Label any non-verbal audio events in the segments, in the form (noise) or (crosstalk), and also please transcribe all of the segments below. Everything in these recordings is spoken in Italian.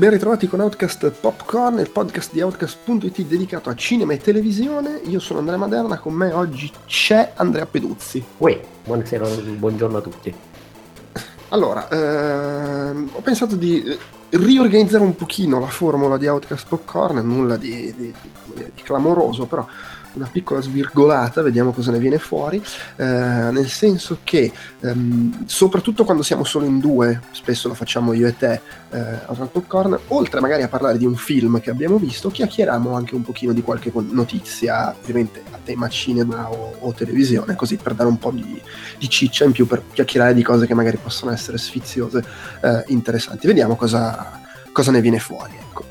Ben ritrovati con Outcast Popcorn, il podcast di Outcast.it dedicato a cinema e televisione. Io sono Andrea Maderna, con me oggi c'è Andrea Peduzzi. Uè, buonasera, buongiorno a tutti. Allora, ehm, ho pensato di eh, riorganizzare un pochino la formula di Outcast Popcorn, nulla di, di, di clamoroso, però una piccola svirgolata, vediamo cosa ne viene fuori, eh, nel senso che ehm, soprattutto quando siamo solo in due, spesso lo facciamo io e te eh, a Popcorn, oltre magari a parlare di un film che abbiamo visto, chiacchieriamo anche un pochino di qualche notizia, ovviamente a tema cinema o, o televisione, così per dare un po' di, di, ciccia in più, per chiacchierare di cose che magari possono essere sfiziose, eh, interessanti. Vediamo cosa, cosa ne viene fuori. Ecco.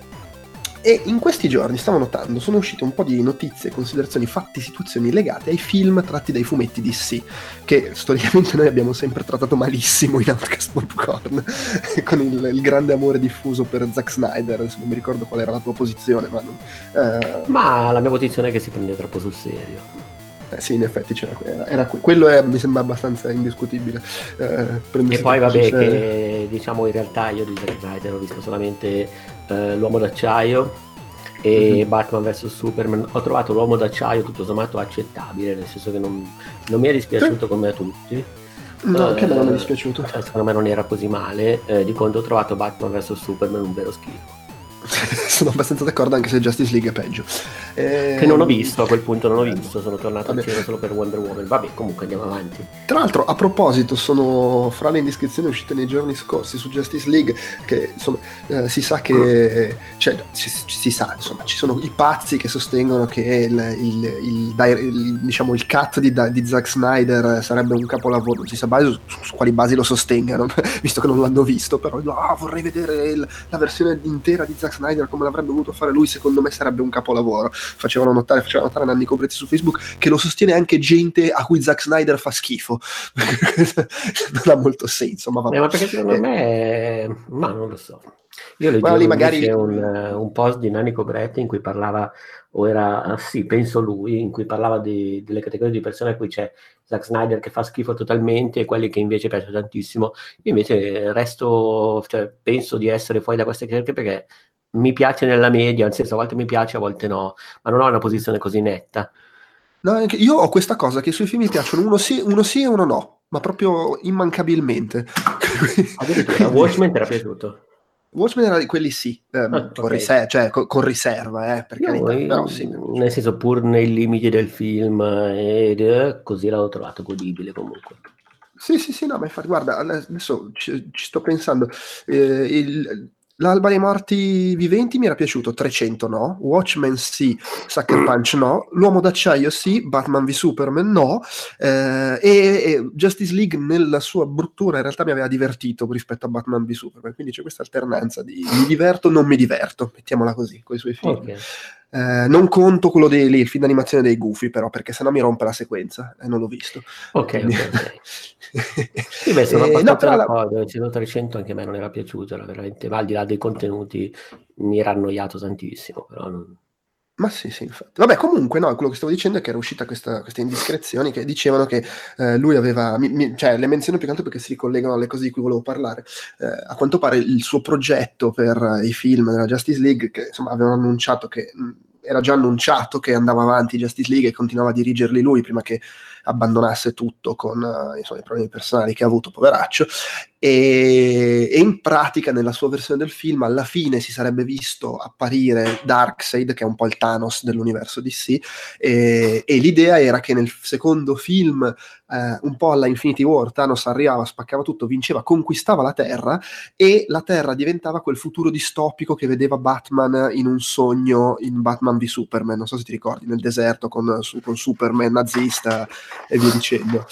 E in questi giorni, stavo notando, sono uscite un po' di notizie, considerazioni, fatti, situazioni legate ai film tratti dai fumetti DC, che storicamente (laughs) noi abbiamo sempre trattato malissimo in Outcast Popcorn, (laughs) con il, il, grande amore diffuso per Zack Snyder, non mi ricordo qual era la tua posizione, ma... Non, eh... Ma la mia posizione è che si prende troppo sul serio. Eh sì, in effetti c'era, era, era quello è, mi sembra abbastanza indiscutibile. Eh, e poi vabbè che diciamo in realtà io di Zack Snyder ho visto solamente eh, L'uomo d'acciaio e mm-hmm. Batman vs Superman. Ho trovato L'uomo d'acciaio tutto sommato accettabile, nel senso che non, non mi è dispiaciuto come a tutti. No, che a me non è dispiaciuto. Cioè, secondo me non era così male. Eh, di quanto ho trovato Batman vs Superman un vero schifo. (laughs) sono abbastanza d'accordo anche se Justice League è peggio. Eh, che non ho visto, a quel punto non ho visto, sono tornato vabbè. cinema solo per Wonder Woman. Vabbè, comunque andiamo avanti. Tra l'altro, a proposito, sono fra le indiscrezioni uscite nei giorni scorsi su Justice League, che insomma, eh, si sa che cioè, si, si, sa, insomma, ci sono i pazzi che sostengono che il, il, il, il diciamo, il cut di, di, Zack Snyder sarebbe un capolavoro, non si sa base, su, su, quali basi lo sostengano, (laughs) visto che non l'hanno visto, però ah, vorrei vedere la versione intera di Zack Snyder come l'avrebbe voluto fare lui, secondo me sarebbe un capolavoro. Facevano notare, facevano notare Nanni Compretti su Facebook che lo sostiene anche gente a cui Zack Snyder fa schifo. (laughs) non ha molto senso, ma va eh, Ma perché secondo eh. me, ma non lo so. Io leggevo lì magari... un, un, post di Nanni Cobretti in cui parlava, o era, sì, penso lui, in cui parlava di, delle categorie di persone a cui c'è Zack Snyder che fa schifo totalmente e quelli che invece piace tantissimo. Io invece resto, cioè, penso di essere fuori da queste categorie perché mi piace nella media, nel senso a volte mi piace, a volte no, ma non ho una posizione così netta. No, io ho questa cosa che sui film mi piacciono uno sì, uno sì e uno no, ma proprio immancabilmente. (laughs) Addirittura, Watchmen ti era piaciuto? Watchmen era di quelli sì, eh, ah, con, okay. riser- cioè, con, con, riserva, eh, per no, carità, però sì. Nel senso, pur nei limiti del film, ed, eh, così l'ho trovato godibile comunque. Sì, sì, sì, no, ma infatti, guarda, adesso ci, ci sto pensando, eh, il, L'alba dei morti viventi mi era piaciuto, 300 no, Watchmen sì, Sucker Punch no, L'uomo d'acciaio sì, Batman v Superman no, eh, e, e, Justice League nella sua bruttura in realtà mi aveva divertito rispetto a Batman v Superman, quindi c'è questa alternanza di mi diverto, non mi diverto, mettiamola così, con i suoi film. Okay. Eh, non conto quello dei lì, il film d'animazione dei gufi, però, perché sennò mi rompe la sequenza e eh, non l'ho visto. Ok, Quindi... ok. (laughs) sì, beh, sono eh, abbastanza no, d'accordo. La... Il 300 anche a me non era piaciuto, era veramente, ma al di là dei contenuti mi era annoiato tantissimo, però non... Ma sì, sì, infatti. Vabbè, comunque, no, quello che stavo dicendo è che era uscita questa, queste indiscrezioni che dicevano che eh, lui aveva, mi, mi, cioè le menziono più che altro perché si ricollegano alle cose di cui volevo parlare. Eh, a quanto pare il suo progetto per i film della Justice League, che insomma avevano annunciato che mh, era già annunciato che andava avanti Justice League e continuava a dirigerli lui prima che abbandonasse tutto con uh, insomma, i problemi personali che ha avuto, poveraccio, e, e, in pratica nella sua versione del film alla fine si sarebbe visto apparire Darkseid, che è un po' il Thanos dell'universo DC, e, e l'idea era che nel secondo film, eh, un po' alla Infinity War, Thanos arrivava, spaccava tutto, vinceva, conquistava la Terra e la Terra diventava quel futuro distopico che vedeva Batman in un sogno in Batman v Superman, non so se ti ricordi, nel deserto con, su, con Superman nazista e via dicendo.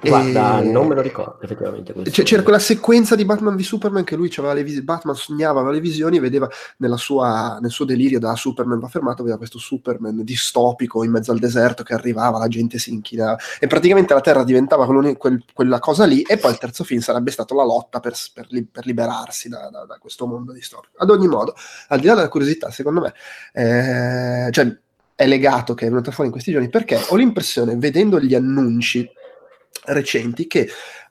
Guarda, e... non me lo ricordo effettivamente. Cioè, c'era quella sequenza di Batman v Superman che lui aveva le visioni, Batman sognava, aveva le visioni e vedeva sua, nel suo delirio da Superman va fermato, vedeva questo Superman distopico in mezzo al deserto che arrivava, la gente si inchinava e praticamente la Terra diventava quel, quella cosa lì e poi il terzo film sarebbe stato la lotta per, per, per liberarsi da, da, da, questo mondo distopico. Ad ogni modo, al di là della curiosità, secondo me, eh, cioè, è legato, che è venuto fuori in questi giorni, perché ho l'impressione, vedendo gli annunci recenti, che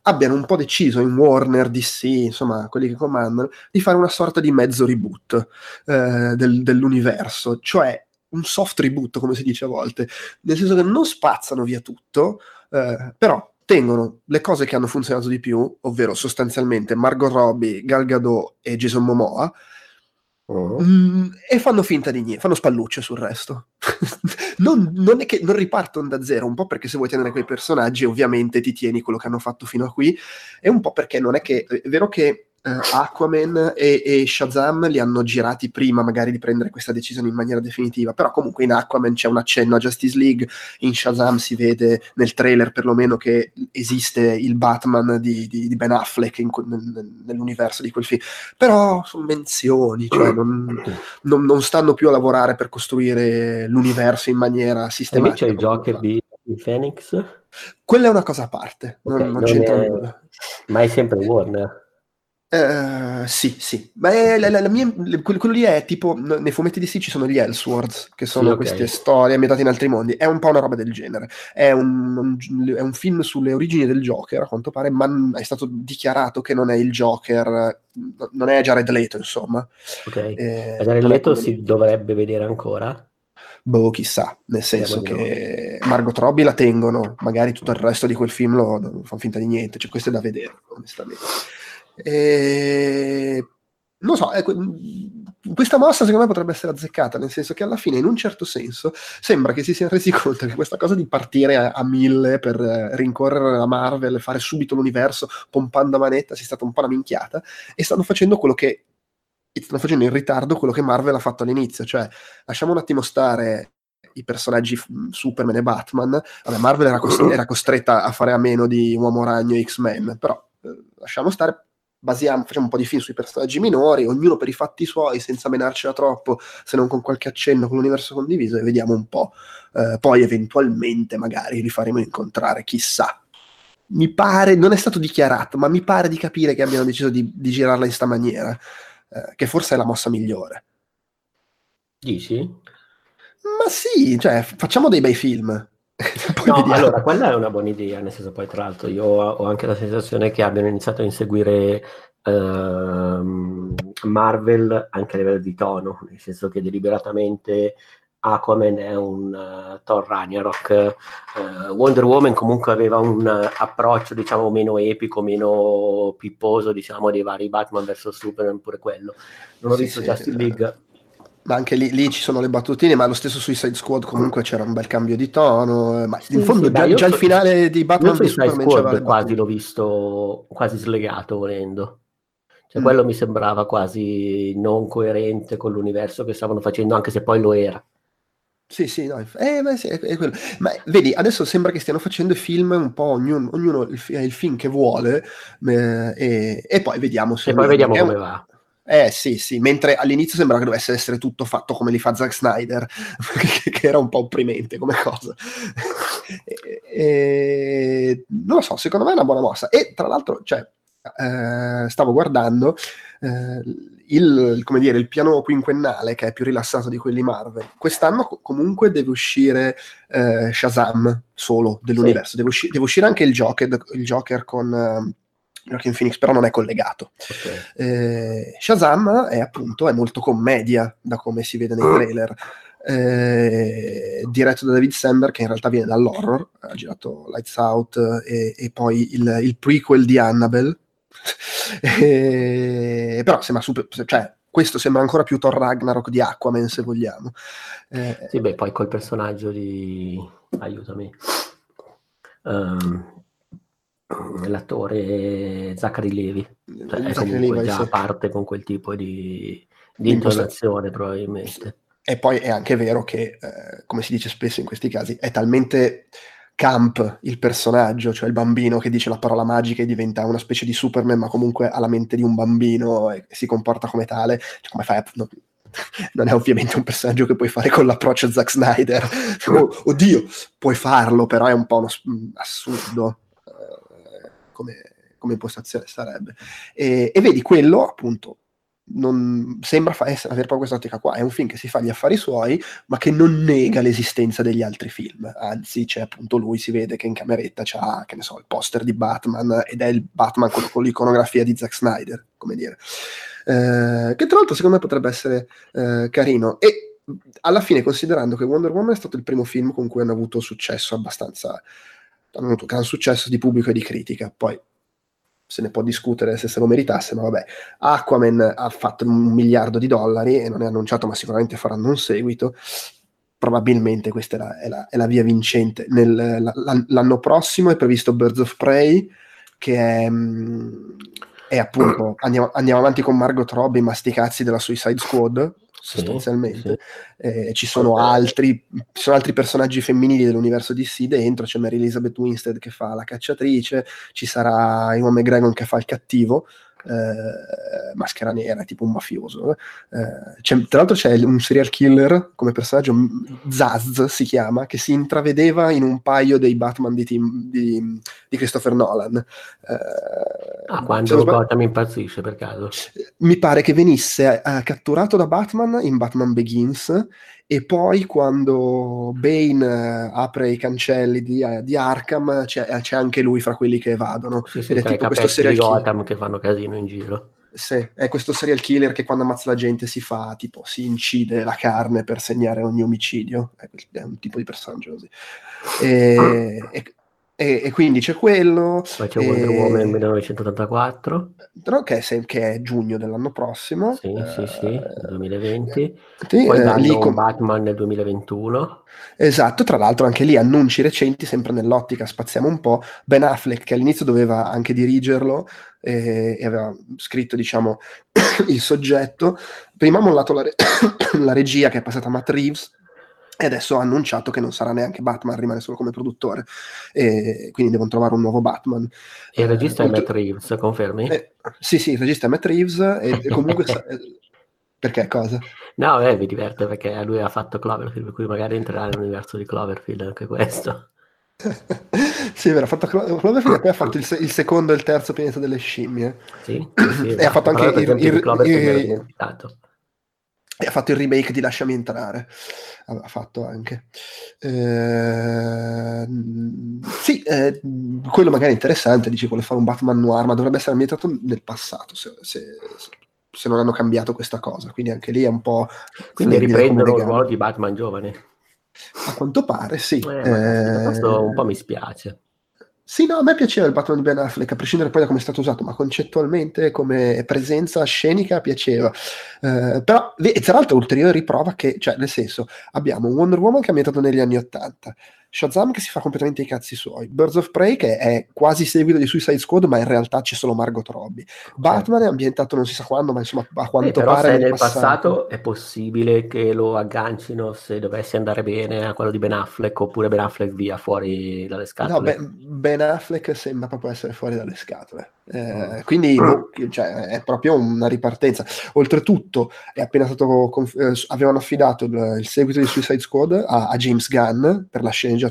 abbiano un po' deciso in Warner, DC, insomma, quelli che comandano, di fare una sorta di mezzo reboot eh, del, dell'universo, cioè un soft reboot, come si dice a volte, nel senso che non spazzano via tutto, eh, però tengono le cose che hanno funzionato di più, ovvero sostanzialmente Margot Robbie, Gal Gadot e Jason Momoa, Mm, e fanno finta di niente, fanno spallucce sul resto. (laughs) non, non, è che non ripartono da zero, un po' perché se vuoi tenere quei personaggi, ovviamente ti tieni quello che hanno fatto fino a qui, e un po' perché non è che è vero che uh, Aquaman e, e, Shazam li hanno girati prima magari di prendere questa decisione in maniera definitiva, però comunque in Aquaman c'è un accenno a Justice League, in Shazam si vede nel trailer perlomeno che esiste il Batman di, di, di Ben Affleck in, nel, nell'universo di quel film, però sono menzioni, cioè non, non, non, stanno più a lavorare per costruire l'universo in maniera sistematica. E invece il Joker di Phoenix? Quella è una cosa a parte, okay, non, non c'entra è... nulla. Ma è sempre Warner. Uh, sì, sì, ma è, la, la, la mia, quello lì è tipo nei fumetti di sì ci sono gli Elseworlds, che sono okay. queste storie ambientate in altri mondi. È un po' una roba del genere. È un, un, è un, film sulle origini del Joker, a quanto pare, ma è stato dichiarato che non è il Joker, non è Jared Leto, insomma. Ok. Eh, Jared Leto si dovrebbe vedere ancora? Boh, chissà, nel senso che Margot Robbie la tengono, magari tutto il resto di quel film lo, lo fanno finta di niente, cioè questo è da vedere, onestamente. E... Non so, ecco, questa mossa secondo me potrebbe essere azzeccata, nel senso che alla fine, in un certo senso, sembra che si siano resi conto che questa cosa di partire a, a mille per eh, rincorrere la Marvel e fare subito l'universo pompando a manetta sia stata un po' una minchiata e stanno facendo quello che stanno facendo in ritardo quello che Marvel ha fatto all'inizio, cioè lasciamo un attimo stare i personaggi Superman e Batman, Vabbè, Marvel era, costr- (laughs) era costretta a fare a meno di Uomo Ragno e X-Men, però eh, lasciamo stare basiamo, facciamo un po' di film sui personaggi minori, ognuno per i fatti suoi, senza menarcela troppo, se non con qualche accenno con l'universo condiviso, e vediamo un po'. Eh, poi eventualmente magari li faremo incontrare, chissà. Mi pare, non è stato dichiarato, ma mi pare di capire che abbiano deciso di, di girarla in sta maniera, eh, che forse è la mossa migliore. Dici? Ma sì, cioè, facciamo dei bei film. No, allora, quella è una buona idea, nel senso poi tra l'altro io ho anche la sensazione che abbiano iniziato a inseguire uh, Marvel anche a livello di tono, nel senso che deliberatamente Aquaman è un uh, Thor Ragnarok, uh, Wonder Woman comunque aveva un uh, approccio diciamo meno epico, meno pipposo diciamo dei vari Batman vs Superman, pure quello. Non ho sì, visto sì, Justice League, ma anche lì, lì, ci sono le battutine, ma lo stesso Suicide Squad comunque c'era un bel cambio di tono, eh, ma in fondo sì, già, già so, il finale di Batman vs Superman Squad quasi l'ho visto quasi slegato volendo. Cioè, mm. quello mi sembrava quasi non coerente con l'universo che stavano facendo, anche se poi lo era. Sì, sì, no, eh, beh, sì, è, è quello. Ma vedi, adesso sembra che stiano facendo film un po' ognuno, ognuno il, il, film che vuole eh, e, e, poi vediamo se... E poi vediamo come va. Eh sì, sì, mentre all'inizio sembrava che dovesse essere tutto fatto come li fa Zack Snyder, (laughs) che era un po' opprimente come cosa. (laughs) e, e, non lo so, secondo me è una buona mossa. E tra l'altro, cioè, eh, stavo guardando eh, il, come dire, il piano quinquennale, che è più rilassato di quelli Marvel. Quest'anno co- comunque deve uscire eh, Shazam solo dell'universo, sì. deve, usci- deve, uscire anche il Joker, il Joker con ehm, Joaquin Phoenix però non è collegato. Okay. Eh, Shazam è appunto è molto commedia da come si vede nei trailer. Eh, diretto da David Samber che in realtà viene dall'horror ha girato Lights Out e, e poi il, il, prequel di Annabelle (laughs) eh, però sembra super cioè questo sembra ancora più Thor Ragnarok di Aquaman se vogliamo eh, sì beh poi col personaggio di aiutami um, (clears throat) l'attore Zachary Levi, cioè è comunque Levi, già sì. parte con quel tipo di, di intonazione probabilmente. E poi è anche vero che, eh, come si dice spesso in questi casi, è talmente camp il personaggio, cioè il bambino che dice la parola magica e diventa una specie di Superman, ma comunque ha la mente di un bambino e si comporta come tale. Cioè, come fai a... No, (laughs) non è ovviamente un personaggio che puoi fare con l'approccio Zack Snyder. (laughs) Oh, oddio, puoi farlo, però è un po' uno, assurdo come, come impostazione sarebbe. E, e, vedi, quello appunto non sembra fa- essere, avere proprio questa ottica qua. È un film che si fa gli affari suoi, ma che non nega l'esistenza degli altri film. Anzi, c'è appunto lui, si vede che in cameretta c'ha, che ne so, il poster di Batman ed è il Batman con, con l'iconografia di Zack Snyder, come dire. Eh, che tra l'altro secondo me potrebbe essere eh, carino. E alla fine, considerando che Wonder Woman è stato il primo film con cui hanno avuto successo abbastanza, hanno avuto gran successo di pubblico e di critica, poi se ne può discutere se se lo meritasse, ma vabbè, Aquaman ha fatto un miliardo di dollari e non è annunciato, ma sicuramente faranno un seguito. Probabilmente questa è la, è la, è la via vincente. Nel, la, l'anno prossimo è previsto Birds of Prey, che è, mm, è appunto andiamo, andiamo, avanti con Margot Robbie, ma sti cazzi della Suicide Squad sostanzialmente. Sì, sì. Eh, ci, sono altri, ci sono altri personaggi femminili dell'universo DC dentro, c'è Mary Elizabeth Winstead che fa la cacciatrice, ci sarà Iwan McGregor che fa il cattivo, eh, maschera nera, tipo un mafioso. Eh, tra l'altro c'è un serial killer come personaggio, Zaz si chiama, che si intravedeva in un paio dei Batman di, team, di, di Christopher Nolan. Eh, ah, quando Gotham impazzisce per caso? Mi pare che venisse eh, catturato da Batman in Batman Begins e poi quando Bane uh, apre i cancelli di, uh, di Arkham c'è, c'è, anche lui fra quelli che evadono sì, sì, ed è tipo questo serial Gotham che fanno casino in giro sì, è questo serial killer che quando ammazza la gente si fa tipo si incide la carne per segnare ogni omicidio è, un tipo di personaggio così e, ah. e e, e, quindi c'è quello. Poi c'è Wonder e... Woman 1984. Che è, che è, giugno dell'anno prossimo. Sì, eh, sì, sì, 2020. Sì, Poi eh, lì con Batman nel 2021. Esatto, tra l'altro anche lì annunci recenti, sempre nell'ottica, spaziamo un po'. Ben Affleck che all'inizio doveva anche dirigerlo e, e aveva scritto, diciamo, (coughs) il soggetto. Prima ha mollato la, re- (coughs) la regia che è passata a Matt Reeves e adesso ha annunciato che non sarà neanche Batman, rimane solo come produttore, e quindi devono trovare un nuovo Batman. E il regista eh, è Matt Reeves, confermi? Eh, sì, sì, il regista è Matt Reeves, e, e comunque... sa- (laughs) eh, perché cosa? No, beh, mi diverte perché lui ha fatto Cloverfield, per cui magari entrerà nell'universo di Cloverfield anche questo. (laughs) sì, vero, ha fatto Cloverfield e poi ha fatto il, il, secondo e il terzo pianeta delle scimmie. Sì, sì, sì e ha fatto anche il, il, il, e ha fatto il remake di Lasciami entrare. Ha fatto anche. Eh, sì eh, quello magari è interessante dice vuole fare un Batman noir ma dovrebbe essere ambientato nel passato se, se, se non hanno cambiato questa cosa. Quindi anche lì è un po' quindi riprendono il ruolo di Batman giovane. A quanto pare sì. Eh, questo un po' mi spiace sì, no, a me piaceva il Batman di Ben Affleck, a prescindere poi da come è stato usato, ma concettualmente come presenza scenica piaceva. Eh, però, e tra l'altro, ulteriore riprova che, cioè, nel senso, abbiamo un Wonder Woman che è ambientato negli anni Ottanta, Shazam che si fa completamente i cazzi suoi, Birds of Prey che è quasi seguito di Suicide Squad ma in realtà c'è solo Margot Robbie, Batman è ambientato non si sa quando ma insomma a quanto eh, però pare se nel passato. passato. è possibile che lo aggancino se dovesse andare bene a quello di Ben Affleck oppure Ben Affleck via fuori dalle scatole no ben, ben Affleck sembra proprio essere fuori dalle scatole eh, quindi (clears throat) boh, cioè, è proprio una ripartenza. Oltretutto, è appena stato conf- eh, avevano affidato il, il, seguito di Suicide Squad a, a, James Gunn per la sceneggiatura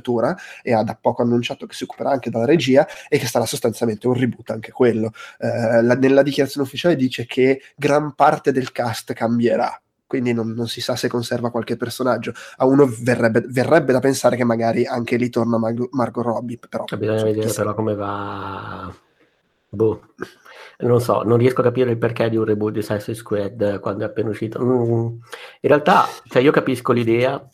e ha da poco annunciato che si occuperà anche della regia e che sarà sostanzialmente un reboot anche quello. Eh, la, nella dichiarazione ufficiale dice che gran parte del cast cambierà quindi non, non, si sa se conserva qualche personaggio. A uno verrebbe, verrebbe da pensare che magari anche lì torna Mar- Margot Robbie. Però, Bisogna vedere però come va Boh. Non so, non riesco a capire il perché di un reboot di Suicide Squad quando è appena uscito. Mm. In realtà, cioè, io capisco l'idea.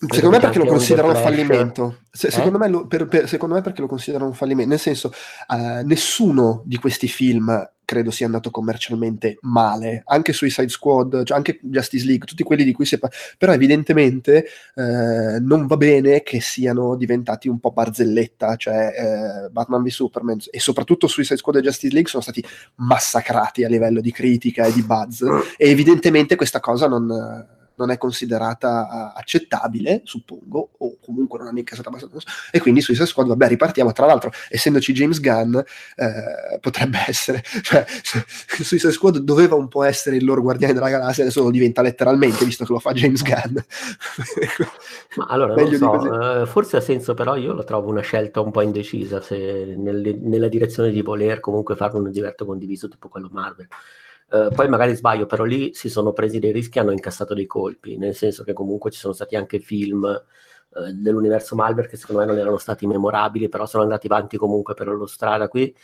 Secondo me perché lo considerano un fallimento. Se, eh? secondo, me lo, per, per, secondo, me perché lo considerano un fallimento. Nel senso, uh, nessuno di questi film credo sia andato commercialmente male, anche Suicide Squad, cioè anche Justice League, tutti quelli di cui si parla, però evidentemente eh, non va bene che siano diventati un po' barzelletta, cioè eh, Batman v Superman e soprattutto Suicide Squad e Justice League sono stati massacrati a livello di critica e di buzz e evidentemente questa cosa non non è considerata uh, accettabile, suppongo, o comunque non ha mica stata abbastanza. E quindi Suicide Squad, vabbè, ripartiamo. Tra l'altro, essendoci James Gunn, eh, potrebbe essere, (laughs) cioè, Suicide Squad doveva un po' essere il loro guardiane della galassia, adesso lo diventa letteralmente, visto che lo fa James Gunn. (laughs) Ma allora, so, uh, forse ha senso, però io lo trovo una scelta un po' indecisa, se nelle, nella direzione di voler comunque fare un diverto condiviso tipo quello Marvel Uh, poi magari sbaglio, però lì si sono presi dei rischi e hanno incassato dei colpi, nel senso che comunque ci sono stati anche film uh, dell'universo Malware che secondo me non erano stati memorabili, però sono andati avanti comunque per la strada qui.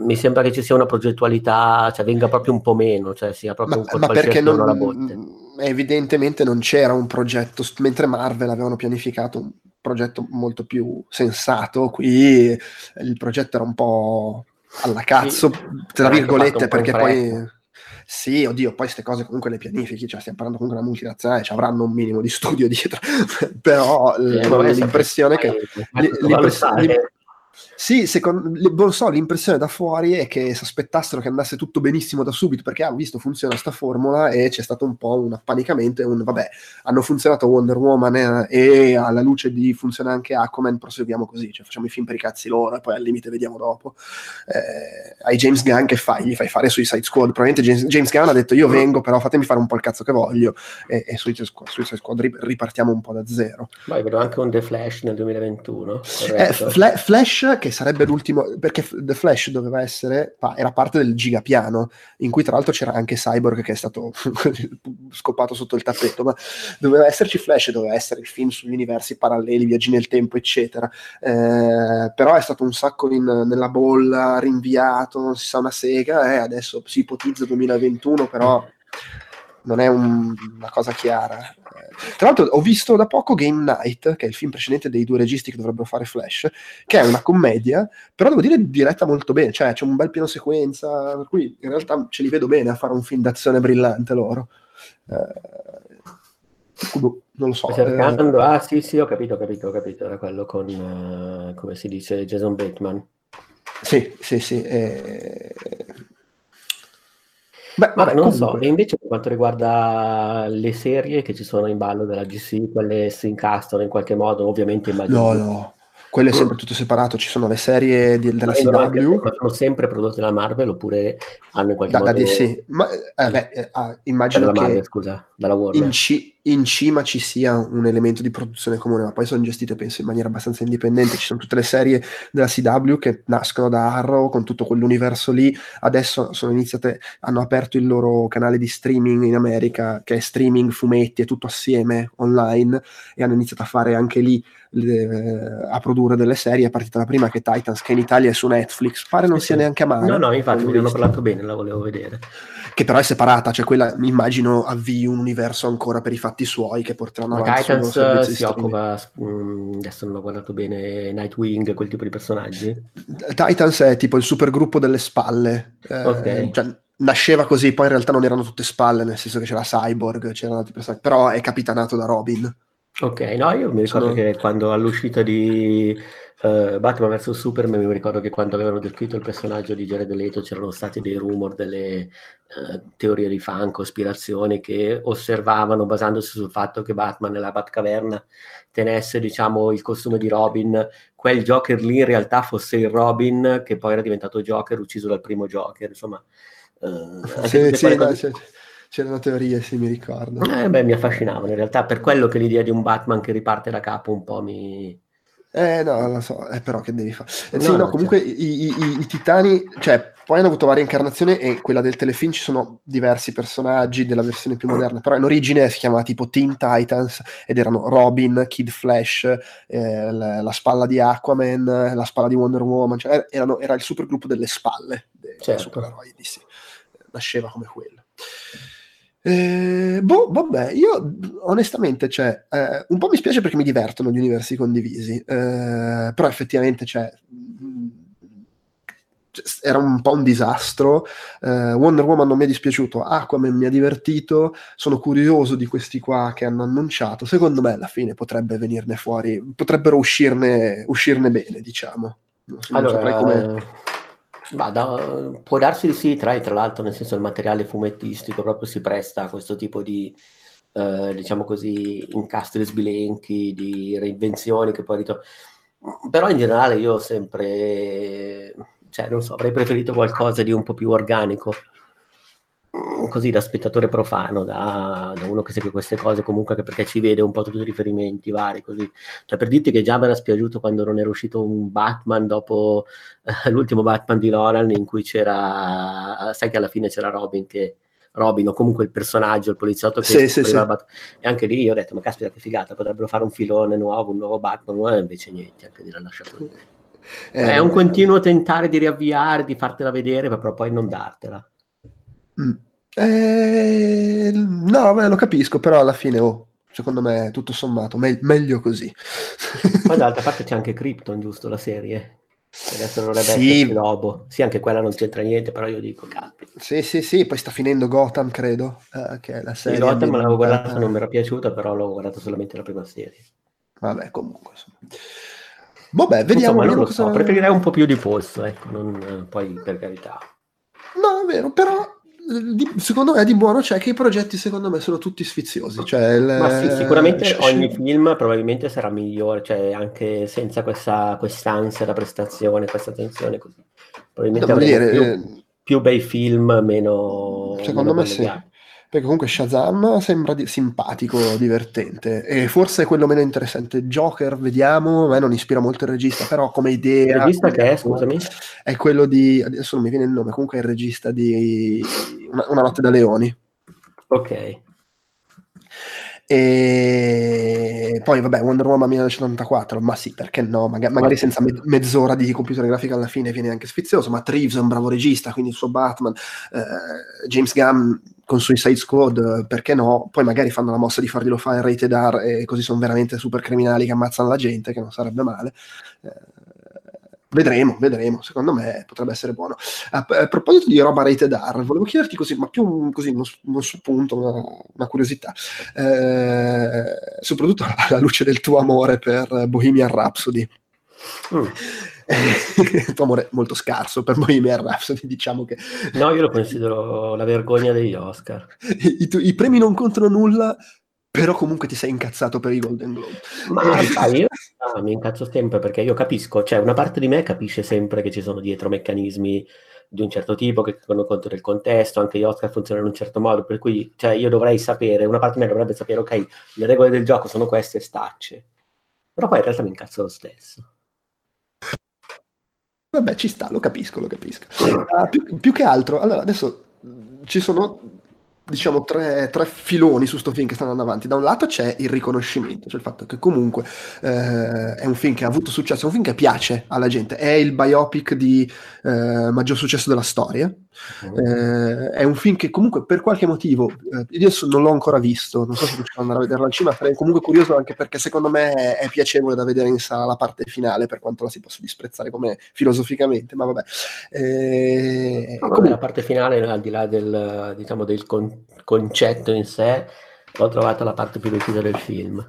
Mi sembra che ci sia una progettualità, cioè venga proprio un po' meno, cioè sia proprio ma, un colpo ma perché non, mm, evidentemente non c'era un progetto, mentre Marvel avevano pianificato un progetto molto più sensato, qui il progetto era un po' alla cazzo, sì, tra virgolette, perché poi... Sì, oddio, poi queste cose comunque le pianifichi, cioè stiamo parlando comunque di una multinazionale, ci avranno un minimo di (laughs) studio dietro, però eh, l'impressione che... L'impressione, sì, secondo, non so, l'impressione da fuori è che si aspettassero che andasse tutto benissimo da subito perché hanno visto funziona sta formula e c'è stato un po' un appanicamento e un vabbè, hanno funzionato Wonder Woman e, e alla luce di funziona anche Aquaman, proseguiamo così, cioè facciamo i film per i cazzi loro e poi al limite vediamo dopo. Eh, hai James Gunn che fai? Gli fai fare Suicide Squad, probabilmente James, James Gunn ha detto io vengo però fatemi fare un po' il cazzo che voglio e, e Suicide, Squad, Suicide Squad ripartiamo un po' da zero. Poi vedo anche un The Flash nel 2021. Eh, Fla- Flash che sarebbe l'ultimo, perché The Flash doveva essere, era parte del gigapiano, in cui tra l'altro c'era anche Cyborg che è stato (laughs) scopato sotto il tappeto, ma doveva esserci Flash, doveva essere il film sugli universi paralleli, viaggi nel tempo, eccetera. Eh, però è stato un sacco in, nella bolla, rinviato, non si sa una sega, eh, adesso si ipotizza 2021, però non è un, una cosa chiara. Tra l'altro ho visto da poco Game Night, che è il film precedente dei due registi che dovrebbero fare Flash, che è una commedia, però devo dire diretta molto bene, cioè c'è un bel piano sequenza, per cui in realtà ce li vedo bene a fare un film d'azione brillante loro. Eh, non lo so. Cercando, eh... ah sì sì ho capito, ho capito, ho capito, era quello con, uh, come si dice, Jason Bateman. Sì, sì, sì. Eh... Beh, Vabbè, non so, e invece per quanto riguarda le serie che ci sono in ballo della GC, quelle si incastrano in qualche modo, ovviamente immagino. No, no, quello è sempre tutto separato, ci sono le serie di, della CW. Sono sempre prodotte da Marvel oppure hanno in qualche da, modo... Da DC. Ma, eh, beh, eh, ah, immagino che Marvel, scusa, dalla Warner. In, C- in, cima ci sia un elemento di produzione comune, ma poi sono gestite, penso, in maniera abbastanza indipendente. Ci sono tutte le serie della CW che nascono da Arrow, con tutto quell'universo lì. Adesso sono iniziate, hanno aperto il loro canale di streaming in America, che è streaming, fumetti, è tutto assieme online, e hanno iniziato a fare anche lì le, a produrre delle serie. È partita la prima che Titans, che in Italia è su Netflix. Pare non sì, sia sì. neanche male. No, no, infatti mi hanno parlato bene, la volevo vedere. Che però è separata, cioè quella immagino avvii un universo ancora per i fatti suoi che porteranno Ma avanti. Titans si occupa, um, adesso non ho guardato bene, Nightwing, quel tipo di personaggi. Titans è tipo il supergruppo delle spalle. Eh, okay. Cioè, nasceva così, poi in realtà non erano tutte spalle, nel senso che c'era Cyborg, c'erano altri personaggi, però è capitanato da Robin. Ok, no, io mi ricordo Sono... che quando all'uscita di uh, Batman vs. Superman, mi ricordo che quando avevano descritto il personaggio di Jared Leto c'erano stati dei rumor, delle uh, teorie di fan, cospirazioni che osservavano basandosi sul fatto che Batman nella Batcaverna tenesse, diciamo, il costume di Robin, quel Joker lì in realtà fosse il Robin che poi era diventato Joker, ucciso dal primo Joker, insomma... Uh, sì, sì, no, C'erano teorie, sì, mi ricordo. Eh, beh, mi affascinavano in realtà, per quello che l'idea di un Batman che riparte da capo un po' mi... Eh, no, lo so, eh, però che devi fare? Eh, no, sì, no, comunque cioè. i, i, i, titani, cioè, poi hanno avuto varie incarnazioni e quella del telefilm ci sono diversi personaggi della versione più moderna, però in origine si chiamava tipo Teen Titans ed erano Robin, Kid Flash, eh, la, la, spalla di Aquaman, la spalla di Wonder Woman, cioè erano, era il supergruppo delle spalle dei certo. supereroi, sì. nasceva come quello. Eh, boh, vabbè, io onestamente, cioè, eh, un po' mi spiace perché mi divertono gli universi condivisi, eh, però effettivamente, cioè, mm, era un po' un disastro. Eh, Wonder Woman non mi è dispiaciuto, Aquaman mi ha divertito, sono curioso di questi qua che hanno annunciato. Secondo me alla fine potrebbe venirne fuori, potrebbero uscirne, uscirne bene, diciamo. Non allora, come... Ma da, può darsi di sì, tra, tra l'altro, nel senso il materiale fumettistico proprio si presta a questo tipo di, eh, diciamo così, incastri sbilenchi, di reinvenzioni che poi ritornano. Però in generale io ho sempre, cioè non so, avrei preferito qualcosa di un po' più organico. Così da spettatore profano, da, da, uno che segue queste cose, comunque anche perché ci vede un po' tutti i riferimenti vari, così. Cioè, per dirti che già mi era spiaciuto quando non era uscito un Batman dopo eh, l'ultimo Batman di Nolan in cui c'era, sai che alla fine c'era Robin che Robin o comunque il personaggio, il poliziotto che sì, sì, sì. Bat- e anche lì io ho detto ma caspita che figata potrebbero fare un filone nuovo un nuovo Batman e invece niente anche l'ha lasciato lì eh, è un continuo tentare di riavviare di fartela vedere però poi non dartela mm. eh, no beh, lo capisco però alla fine oh, secondo me tutto sommato me- meglio così poi (laughs) d'altra parte c'è anche Krypton giusto la serie Adesso dovrebbe sì. essere Lobo. Sì, anche quella non c'entra niente, però io dico capi. Sì, sì, sì, poi sta finendo Gotham, credo, eh, che è la serie. Sì, Gotham l'avevo guardata, non mi era piaciuta, però l'ho guardata solamente la prima serie. Vabbè, comunque, insomma. Vabbè, vediamo. Insomma, non lo cosa... so, preferirei un po' più di polso, ecco, non, poi per carità. No, è vero, però di, secondo me di buono c'è che i progetti secondo me sono tutti sfiziosi cioè il, ma sì, sicuramente c- ogni film probabilmente sarà migliore cioè anche senza questa quest'ansia da prestazione questa tensione così probabilmente dire, più, eh, più, bei film meno secondo meno me sì perché comunque Shazam sembra di- simpatico, divertente e forse è quello meno interessante. Joker, vediamo, a me non ispira molto il regista, però come idea... Il regista che è, scusami? È quello di... adesso non mi viene il nome, comunque è il regista di Una, Una notte da leoni. Ok. E poi, vabbè, Wonder Woman 1984, ma sì, perché no? Maga- magari senza me- mezz'ora di computer grafica alla fine viene anche sfizioso, ma Treves è un bravo regista, quindi il suo Batman, eh, James Gunn con Suicide Squad, perché no? Poi magari fanno la mossa di farglielo fare rated R e così sono veramente super criminali che ammazzano la gente, che non sarebbe male. Eh, vedremo, vedremo. Secondo me potrebbe essere buono. A, a, proposito di roba rated R, volevo chiederti così, ma più così, uno, uno spunto, una, una curiosità. Eh, soprattutto alla luce del tuo amore per Bohemian Rhapsody. Mm. (laughs) tuo amore molto scarso per Bohemian Rhapsody, diciamo che... No, io lo considero la vergogna degli Oscar. I, i, i premi non contano nulla, però comunque ti sei incazzato per i Golden Globe. Ma sai, io ah, mi incazzo sempre perché io capisco, cioè una parte di me capisce sempre che ci sono dietro meccanismi di un certo tipo che tengono conto del contesto, anche gli Oscar funzionano in un certo modo, per cui cioè, io dovrei sapere, una parte di me dovrebbe sapere, ok, le regole del gioco sono queste stacce. Però poi in realtà mi incazzo lo stesso. Vabbè, ci sta, lo capisco, lo capisco. Uh, più, più, che altro, allora adesso ci sono diciamo tre, tre, filoni su sto film che stanno andando avanti. Da un lato c'è il riconoscimento, cioè il fatto che comunque eh, è un film che ha avuto successo, è un film che piace alla gente, è il biopic di eh, maggior successo della storia. Eh, è un film che comunque per qualche motivo, eh, io adesso non l'ho ancora visto, non so se riuscirò ad andare a vederlo al cinema, sarei comunque curioso anche perché secondo me è, è piacevole da vedere in sala la parte finale, per quanto la si possa disprezzare come filosoficamente, ma vabbè. Eh, no, comunque... La parte finale, al di là del, diciamo, del con- concetto in sé, ho trovato la parte più decisa del film.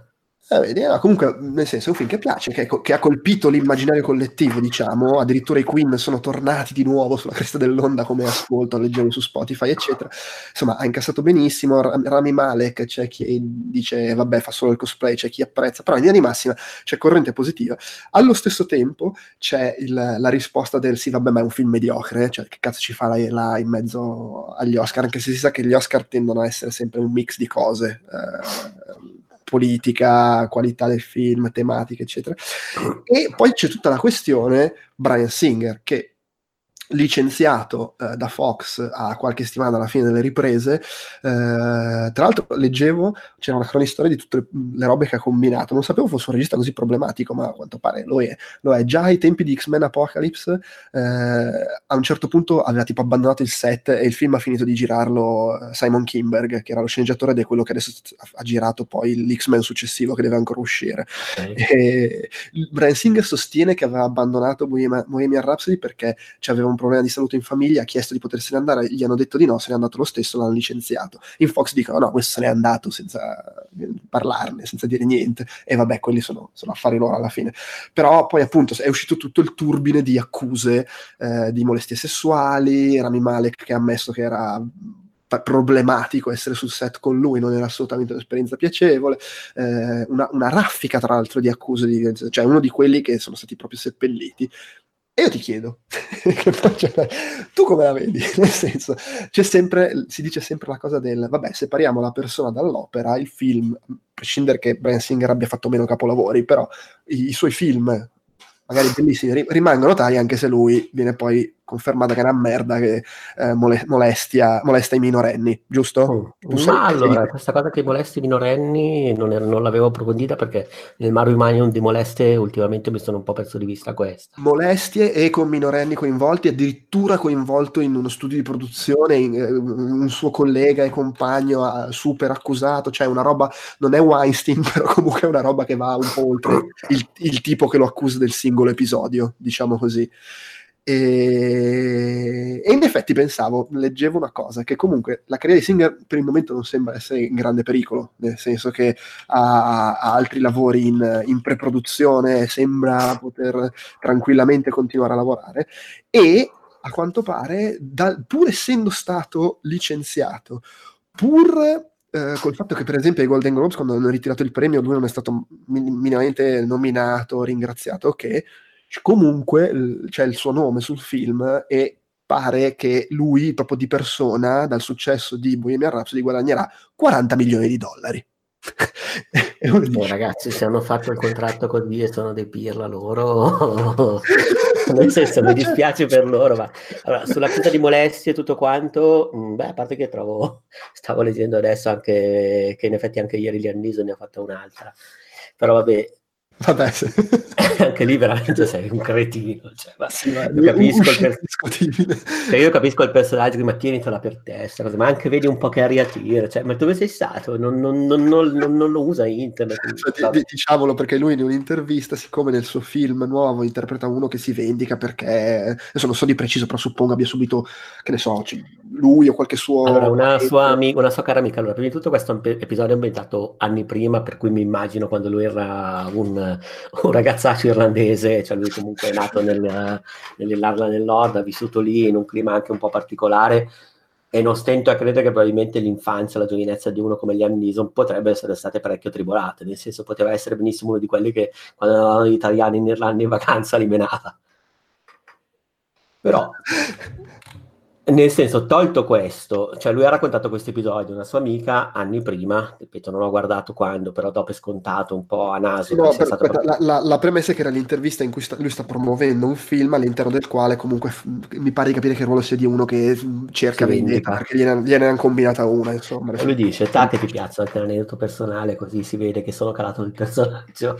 Eh, vedi, no, comunque, nel senso, è un film che piace, che, che, ha colpito l'immaginario collettivo, diciamo. Addirittura i Queen sono tornati di nuovo sulla cresta dell'onda come ascolto, leggevo su Spotify, eccetera. Insomma, ha incassato benissimo. Rami Malek c'è chi dice, vabbè, fa solo il cosplay, c'è chi apprezza, però in linea di massima c'è corrente positiva. Allo stesso tempo c'è il, la risposta del sì, vabbè, ma è un film mediocre, cioè che cazzo ci fa là, là in mezzo agli Oscar, anche se si sa che gli Oscar tendono a essere sempre un mix di cose. Eh, politica, qualità del film, tematiche, eccetera. E poi c'è tutta la questione Brian Singer, che licenziato eh, da Fox a qualche settimana alla fine delle riprese. Eh, tra l'altro leggevo, c'era una cronistoria di tutte le, le, robe che ha combinato. Non sapevo fosse un regista così problematico, ma a quanto pare lo è. Lo è. Già ai tempi di X-Men Apocalypse, eh, a un certo punto aveva tipo abbandonato il set e il film ha finito di girarlo eh, Simon Kimberg, che era lo sceneggiatore ed è quello che adesso ha girato poi l'X-Men successivo che deve ancora uscire. Okay. E Singer sostiene che aveva abbandonato Bohemian, Rhapsody perché aveva un problema di salute in famiglia, ha chiesto di potersene andare, gli hanno detto di no, se n'è andato lo stesso, l'hanno licenziato. In Fox dicono no, questo se n'è andato senza parlarne, senza dire niente, e vabbè, quelli sono, sono affari loro alla fine. Però poi appunto è uscito tutto il turbine di accuse eh, di molestie sessuali, Rami Malek che ha ammesso che era problematico essere sul set con lui, non era assolutamente un'esperienza piacevole, eh, una, una, raffica tra l'altro di accuse, di, cioè uno di quelli che sono stati proprio seppelliti E io ti chiedo, (laughs) tu come la vedi? (laughs) Nel senso, c'è sempre, si dice sempre la cosa del, vabbè, separiamo la persona dall'opera, il film, a prescindere che Brian Singer abbia fatto meno capolavori, però i, i suoi film, magari bellissimi, rimangono tali anche se lui viene poi confermata che è una merda che eh, mole- molestia, molesta i minorenni, giusto? Mm. Ma allora, questa cosa che molesti i minorenni non, er- non, l'avevo approfondita perché nel Mario Humanium di molestie ultimamente mi sono un po' perso di vista questa. Molestie e con minorenni coinvolti, addirittura coinvolto in uno studio di produzione, in, eh, un suo collega e compagno ha, super accusato, cioè una roba, non è Weinstein, (laughs) però comunque è una roba che va un po' oltre (laughs) il, il tipo che lo accusa del singolo episodio, diciamo così. E, e, in effetti pensavo, leggevo una cosa, che comunque la carriera di Singer per il momento non sembra essere in grande pericolo, nel senso che ha, ha altri lavori in, in pre-produzione, sembra poter tranquillamente continuare a lavorare. E a quanto pare, da, pur essendo stato licenziato, pur eh, col fatto che per esempio ai Golden Globes quando hanno ritirato il premio lui non è stato minimamente nominato, ringraziato, ok, comunque c'è il suo nome sul film e pare che lui proprio di persona dal successo di Bohemian Rhapsody guadagnerà 40 milioni di dollari. (laughs) oh, ragazzi, se hanno fatto il contratto così e sono dei pirla loro, (laughs) nel senso mi dispiace per loro, ma allora, sulla cosa di molestie e tutto quanto, mm, beh, a parte che trovo, stavo leggendo adesso anche che in effetti anche ieri Lianniso ne ha fatta un'altra, però vabbè, Vabbè, sì. (laughs) anche lì veramente sei un cretino. Cioè, ma, sì, ma io, capisco il per... cioè, io capisco il personaggio che ma tienitela per testa, ma anche vedi un po' che aria tira. Cioè, ma dove sei stato? Non, non, non, non lo usa internet. (laughs) Cioè, diciamolo perché lui in un'intervista, siccome nel suo film nuovo interpreta uno che si vendica perché, adesso non so di preciso, però suppongo abbia subito, che ne so, lui o qualche suo... Allora, una sua, amica, una sua cara amica, allora, prima di tutto questo episodio è ambientato anni prima, per cui mi immagino quando lui era un un ragazzaccio irlandese, cioè lui comunque è nato nel, nell'Irlanda del Nord, ha vissuto lì in un clima anche un po' particolare e non stento a credere che probabilmente l'infanzia, la giovinezza di uno come Liam Neeson potrebbe essere state parecchio tribolate, nel senso poteva essere benissimo uno di quelli che quando erano gli italiani in Irlanda in vacanza li menava. Però (laughs) nel senso, tolto questo, cioè lui ha raccontato questo episodio a una sua amica anni prima, ripeto, non ho guardato quando, però dopo è scontato un po' a naso. No, per, stato... la, la, la, premessa è che era l'intervista in cui sta, lui sta promuovendo un film all'interno del quale comunque f- mi pare di capire che il ruolo sia di uno che cerca vendetta, perché gliene, gliene hanno combinata una, insomma. E lui dice, ta che ti piace anche l'aneddoto personale, così si vede che sono calato nel personaggio.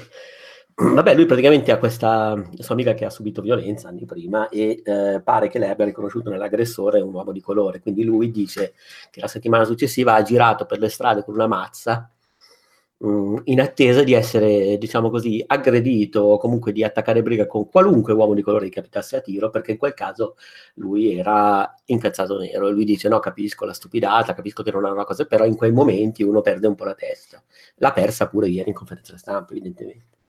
Vabbè, lui praticamente ha questa sua amica che ha subito violenza anni prima e eh, pare che lei abbia riconosciuto nell'aggressore un uomo di colore. Quindi lui dice che la settimana successiva ha girato per le strade con una mazza mh, mm, in attesa di essere, diciamo così, aggredito o comunque di attaccare briga con qualunque uomo di colore che capitasse a tiro, perché in quel caso lui era incazzato nero. E lui dice: No, capisco la stupidata, capisco che non è una cosa, però in quei momenti uno perde un po' la testa. L'ha persa pure ieri in conferenza stampa, evidentemente.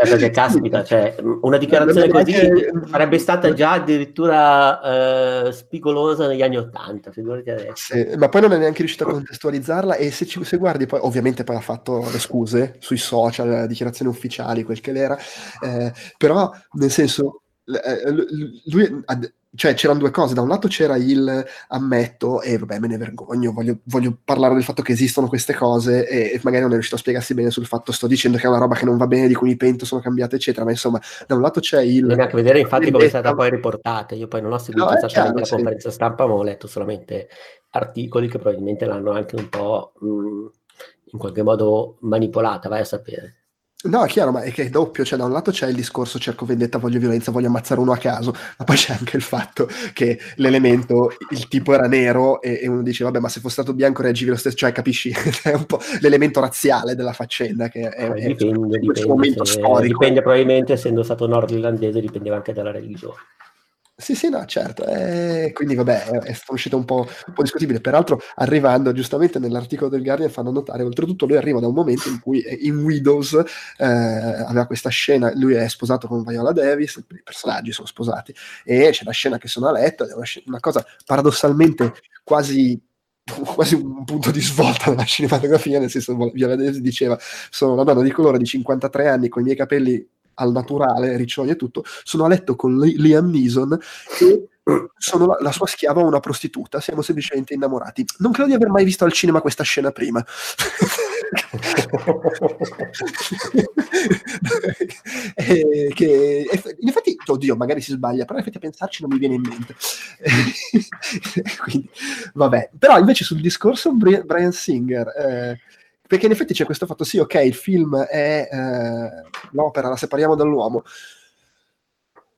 Eh, perché caspita, cioè, una dichiarazione così che... sarebbe stata già addirittura eh, spigolosa negli anni Ottanta, sì, ma poi non è neanche riuscito a contestualizzarla e se, ci, se, guardi poi, ovviamente poi ha fatto le scuse sui social, dichiarazioni ufficiali, quel che l'era, eh, però nel senso eh, lui cioè c'erano due cose, da un lato c'era il ammetto e vabbè me ne vergogno, voglio, voglio parlare del fatto che esistono queste cose e, e, magari non è riuscito a spiegarsi bene sul fatto, sto dicendo che è una roba che non va bene, di cui mi pento, sono cambiate eccetera, ma insomma da un lato c'è il... Bisogna anche vedere infatti come è stata poi riportata, io poi non ho seguito no, esattamente la sì. conferenza stampa, ma ho letto solamente articoli che probabilmente l'hanno anche un po' mh, in qualche modo manipolata, vai a sapere. No, è chiaro, ma è che è doppio, cioè da un lato c'è il discorso cerco vendetta, voglio violenza, voglio ammazzare uno a caso, ma poi c'è anche il fatto che l'elemento, il tipo era nero e, e uno dice vabbè ma se fosse stato bianco reagivi lo stesso, cioè capisci, (laughs) è un po' l'elemento razziale della faccenda che è, è dipende, dipende, momento se, storico. Dipende probabilmente essendo stato nordirlandese, dipendeva anche dalla religione. Sì, sì, no, certo. Eh, quindi vabbè, è, è uscita un po', un po', discutibile. Peraltro, arrivando giustamente nell'articolo del Guardian, fanno notare, oltretutto lui arriva da un momento in cui in Widows eh, aveva questa scena, lui è sposato con Viola Davis, i personaggi sono sposati, e c'è la scena che sono a letto, è una, una cosa paradossalmente quasi quasi un punto di svolta nella cinematografia, nel senso Viola Davis diceva sono una donna di colore di 53 anni con i miei capelli al naturale, riccioli e tutto, sono a letto con Liam Neeson e (clears throat) sono la, la, sua schiava una prostituta, siamo semplicemente innamorati. Non credo di aver mai visto al cinema questa scena prima. (laughs) eh, che, in effetti, oddio, magari si sbaglia, però in effetti a pensarci non mi viene in mente. (laughs) Quindi, vabbè. Però invece sul discorso Brian Singer... Eh, perché in effetti c'è questo fatto, sì, ok, il film è eh, l'opera, la separiamo dall'uomo,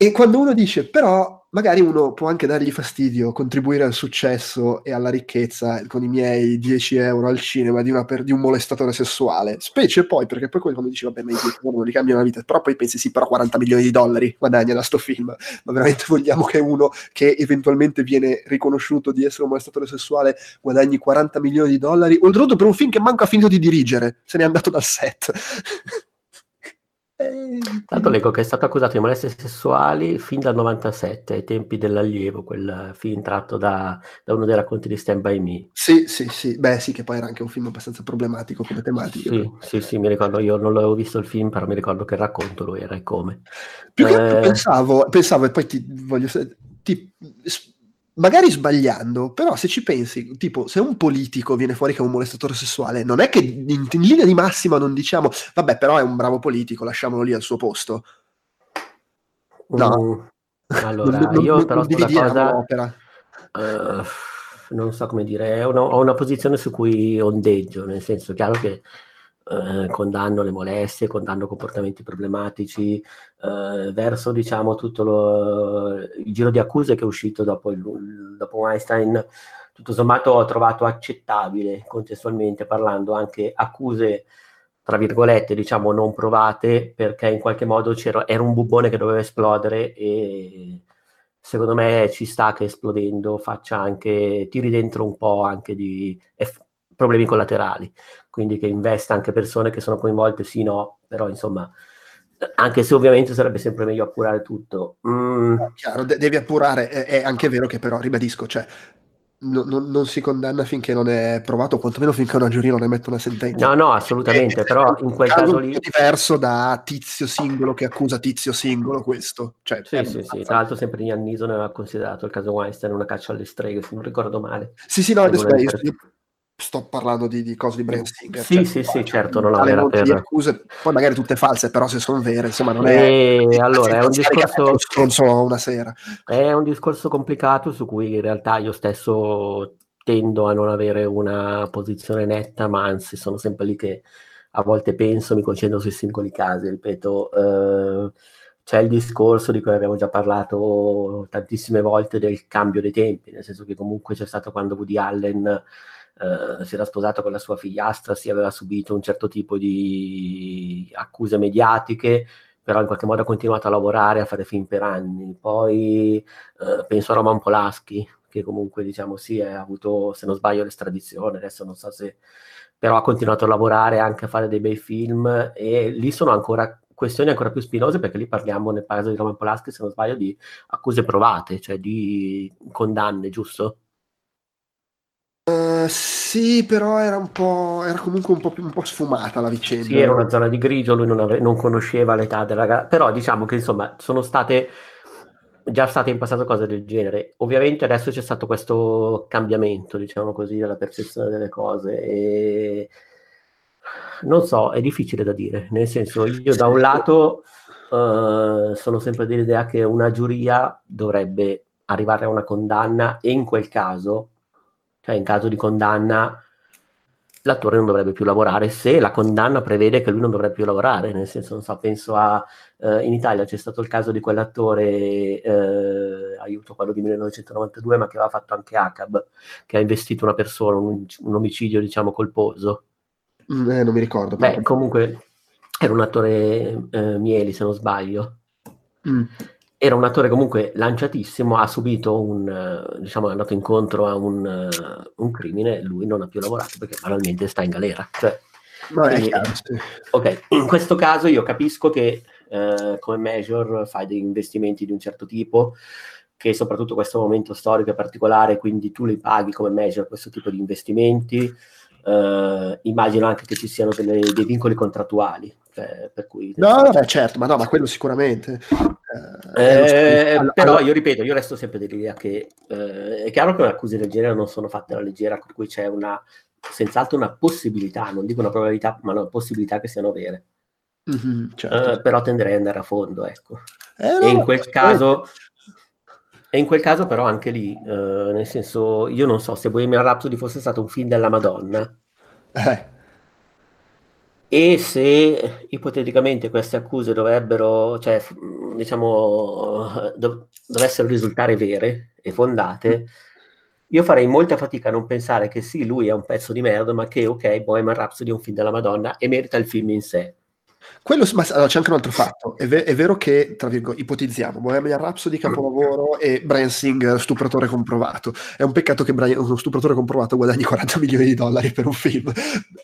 e quando uno dice, però, magari uno può anche dargli fastidio, contribuire al successo e alla ricchezza con i miei 10 euro al cinema di, per, di un molestatore sessuale. Specie poi, perché poi quando dici, vabbè, ma i 10 euro non li cambiano la vita, però poi pensi, sì, però 40 milioni di dollari guadagna da sto film. Ma veramente vogliamo che uno che eventualmente viene riconosciuto di essere un molestatore sessuale guadagni 40 milioni di dollari? Oltretutto per un film che manco ha finito di dirigere, se n'è andato dal set. (laughs) Tanto leggo che è stato accusato di molestie sessuali fin dal 97, ai tempi dell'allievo, quel film tratto da, da uno dei racconti di Stand By Me. Sì, sì, sì, beh sì, che poi era anche un film abbastanza problematico come tematica. Sì, sì, sì, mi ricordo, io non l'avevo visto il film, però mi ricordo che il racconto lo era e come. Più che eh... pensavo, pensavo, e poi ti voglio... Ti, magari sbagliando, però se ci pensi, tipo, se un politico viene fuori che è un molestatore sessuale, non è che in, in, linea di massima non diciamo, vabbè, però è un bravo politico, lasciamolo lì al suo posto. No. Uh, (laughs) allora, non, io non, però non cosa... Uh, non so come dire, una, ho una posizione su cui ondeggio, nel senso, chiaro che eh, condanno le molestie, condanno comportamenti problematici, eh, verso diciamo tutto lo, il giro di accuse che è uscito dopo, il, dopo Weinstein, tutto sommato ho trovato accettabile contestualmente parlando anche accuse tra virgolette diciamo non provate perché in qualche modo era un bubbone che doveva esplodere e secondo me ci sta che esplodendo faccia anche tiri dentro un po' anche di eff- problemi collaterali quindi che investa anche persone che sono coinvolte, sì, no, però insomma, anche se ovviamente sarebbe sempre meglio appurare tutto. Mm. Chiaro, de- devi appurare, è, è, anche vero che però, ribadisco, cioè, no, no, non si condanna finché non è provato, quantomeno finché una giuria non emette una sentenza. No, no, assolutamente, è, però in quel caso, caso lì... È diverso da tizio singolo che accusa tizio singolo questo. Cioè, sì, sì, sì, tra l'altro sempre Ian Neeson aveva considerato il caso Weinstein una caccia alle streghe, se non ricordo male. Sì, sì, no, adesso io, sto parlando di, di cose di Brian Singer. Sì, cioè, sì, sì, certo, non era per... accuse, poi magari tutte false, però se sono vere, insomma, non è... E (laughs) allora, è un discorso... Non solo una sera. È un discorso complicato su cui in realtà io stesso tendo a non avere una posizione netta, ma anzi sono sempre lì che a volte penso, mi concentro sui singoli casi, ripeto... Eh, c'è il discorso di cui abbiamo già parlato tantissime volte del cambio dei tempi, nel senso che comunque c'è stato quando Woody Allen eh, si era sposato con la sua figliastra, si aveva subito un certo tipo di accuse mediatiche, però in qualche modo ha continuato a lavorare, a fare film per anni. Poi eh, penso a Roman Polaschi, che comunque diciamo sì, ha avuto, se non sbaglio, l'estradizione, adesso non so se... però ha continuato a lavorare anche a fare dei bei film e lì sono ancora questioni ancora più spinose perché lì parliamo nel caso di Roman Polaschi, se non sbaglio, di accuse provate, cioè di condanne, giusto? Uh, sì, però era un po'. Era comunque un po', un po' sfumata la vicenda. Sì, era una zona di grigio, lui non, ave- non conosceva l'età della ragazza. Però diciamo che insomma sono state già state in passato cose del genere. Ovviamente adesso c'è stato questo cambiamento, diciamo così, della percezione delle cose. E non so, è difficile da dire. Nel senso, io da un lato uh, sono sempre dell'idea che una giuria dovrebbe arrivare a una condanna e in quel caso cioè in caso di condanna l'attore non dovrebbe più lavorare se la condanna prevede che lui non dovrebbe più lavorare, nel senso, non so, penso a, eh, in Italia c'è stato il caso di quell'attore, eh, aiuto quello di 1992, ma che aveva fatto anche ACAB, che ha investito una persona, un, un omicidio, diciamo, colposo. Mm, eh, non mi ricordo. Beh, comunque era un attore eh, Mieli, se non sbaglio. Mm era un attore comunque lanciatissimo, ha subito un, diciamo, è andato incontro a un, un crimine, lui non ha più lavorato perché banalmente sta in galera. Cioè, quindi. Ok, in questo caso io capisco che eh, come major fai degli investimenti di un certo tipo, che soprattutto questo momento storico è particolare, quindi tu li paghi come major questo tipo di investimenti. Uh, immagino anche che ci siano delle, dei vincoli contrattuali. Cioè, per cui, no, vabbè, certo, ma no, ma quello sicuramente. Eh, eh, però io ripeto, io resto sempre dell'idea che eh, è chiaro che accuse del genere non sono fatte alla leggera, per cui c'è una senz'altro una possibilità, non dico una probabilità, ma una possibilità che siano vere. Mm-hmm, certo. uh, però tenderei ad andare a fondo, ecco. Eh, no, e in quel caso... E in quel caso però anche lì, uh, nel senso, io non so se Bohemian Rhapsody fosse stato un film della Madonna. Eh. E se ipoteticamente queste accuse dovrebbero, cioè, diciamo, dov- dovessero risultare vere e fondate, io farei molta fatica a non pensare che sì, lui è un pezzo di merda, ma che ok, Bohemian Rhapsody è un film della Madonna e merita il film in sé. Quello, ma allora, c'è anche un altro fatto. È, ve- è vero che, tra virgolette, ipotizziamo Bohemian Rhapsody capolavoro e Brian Singer stupratore comprovato. È un peccato che Brian, uno stupratore comprovato guadagni 40 milioni di dollari per un film.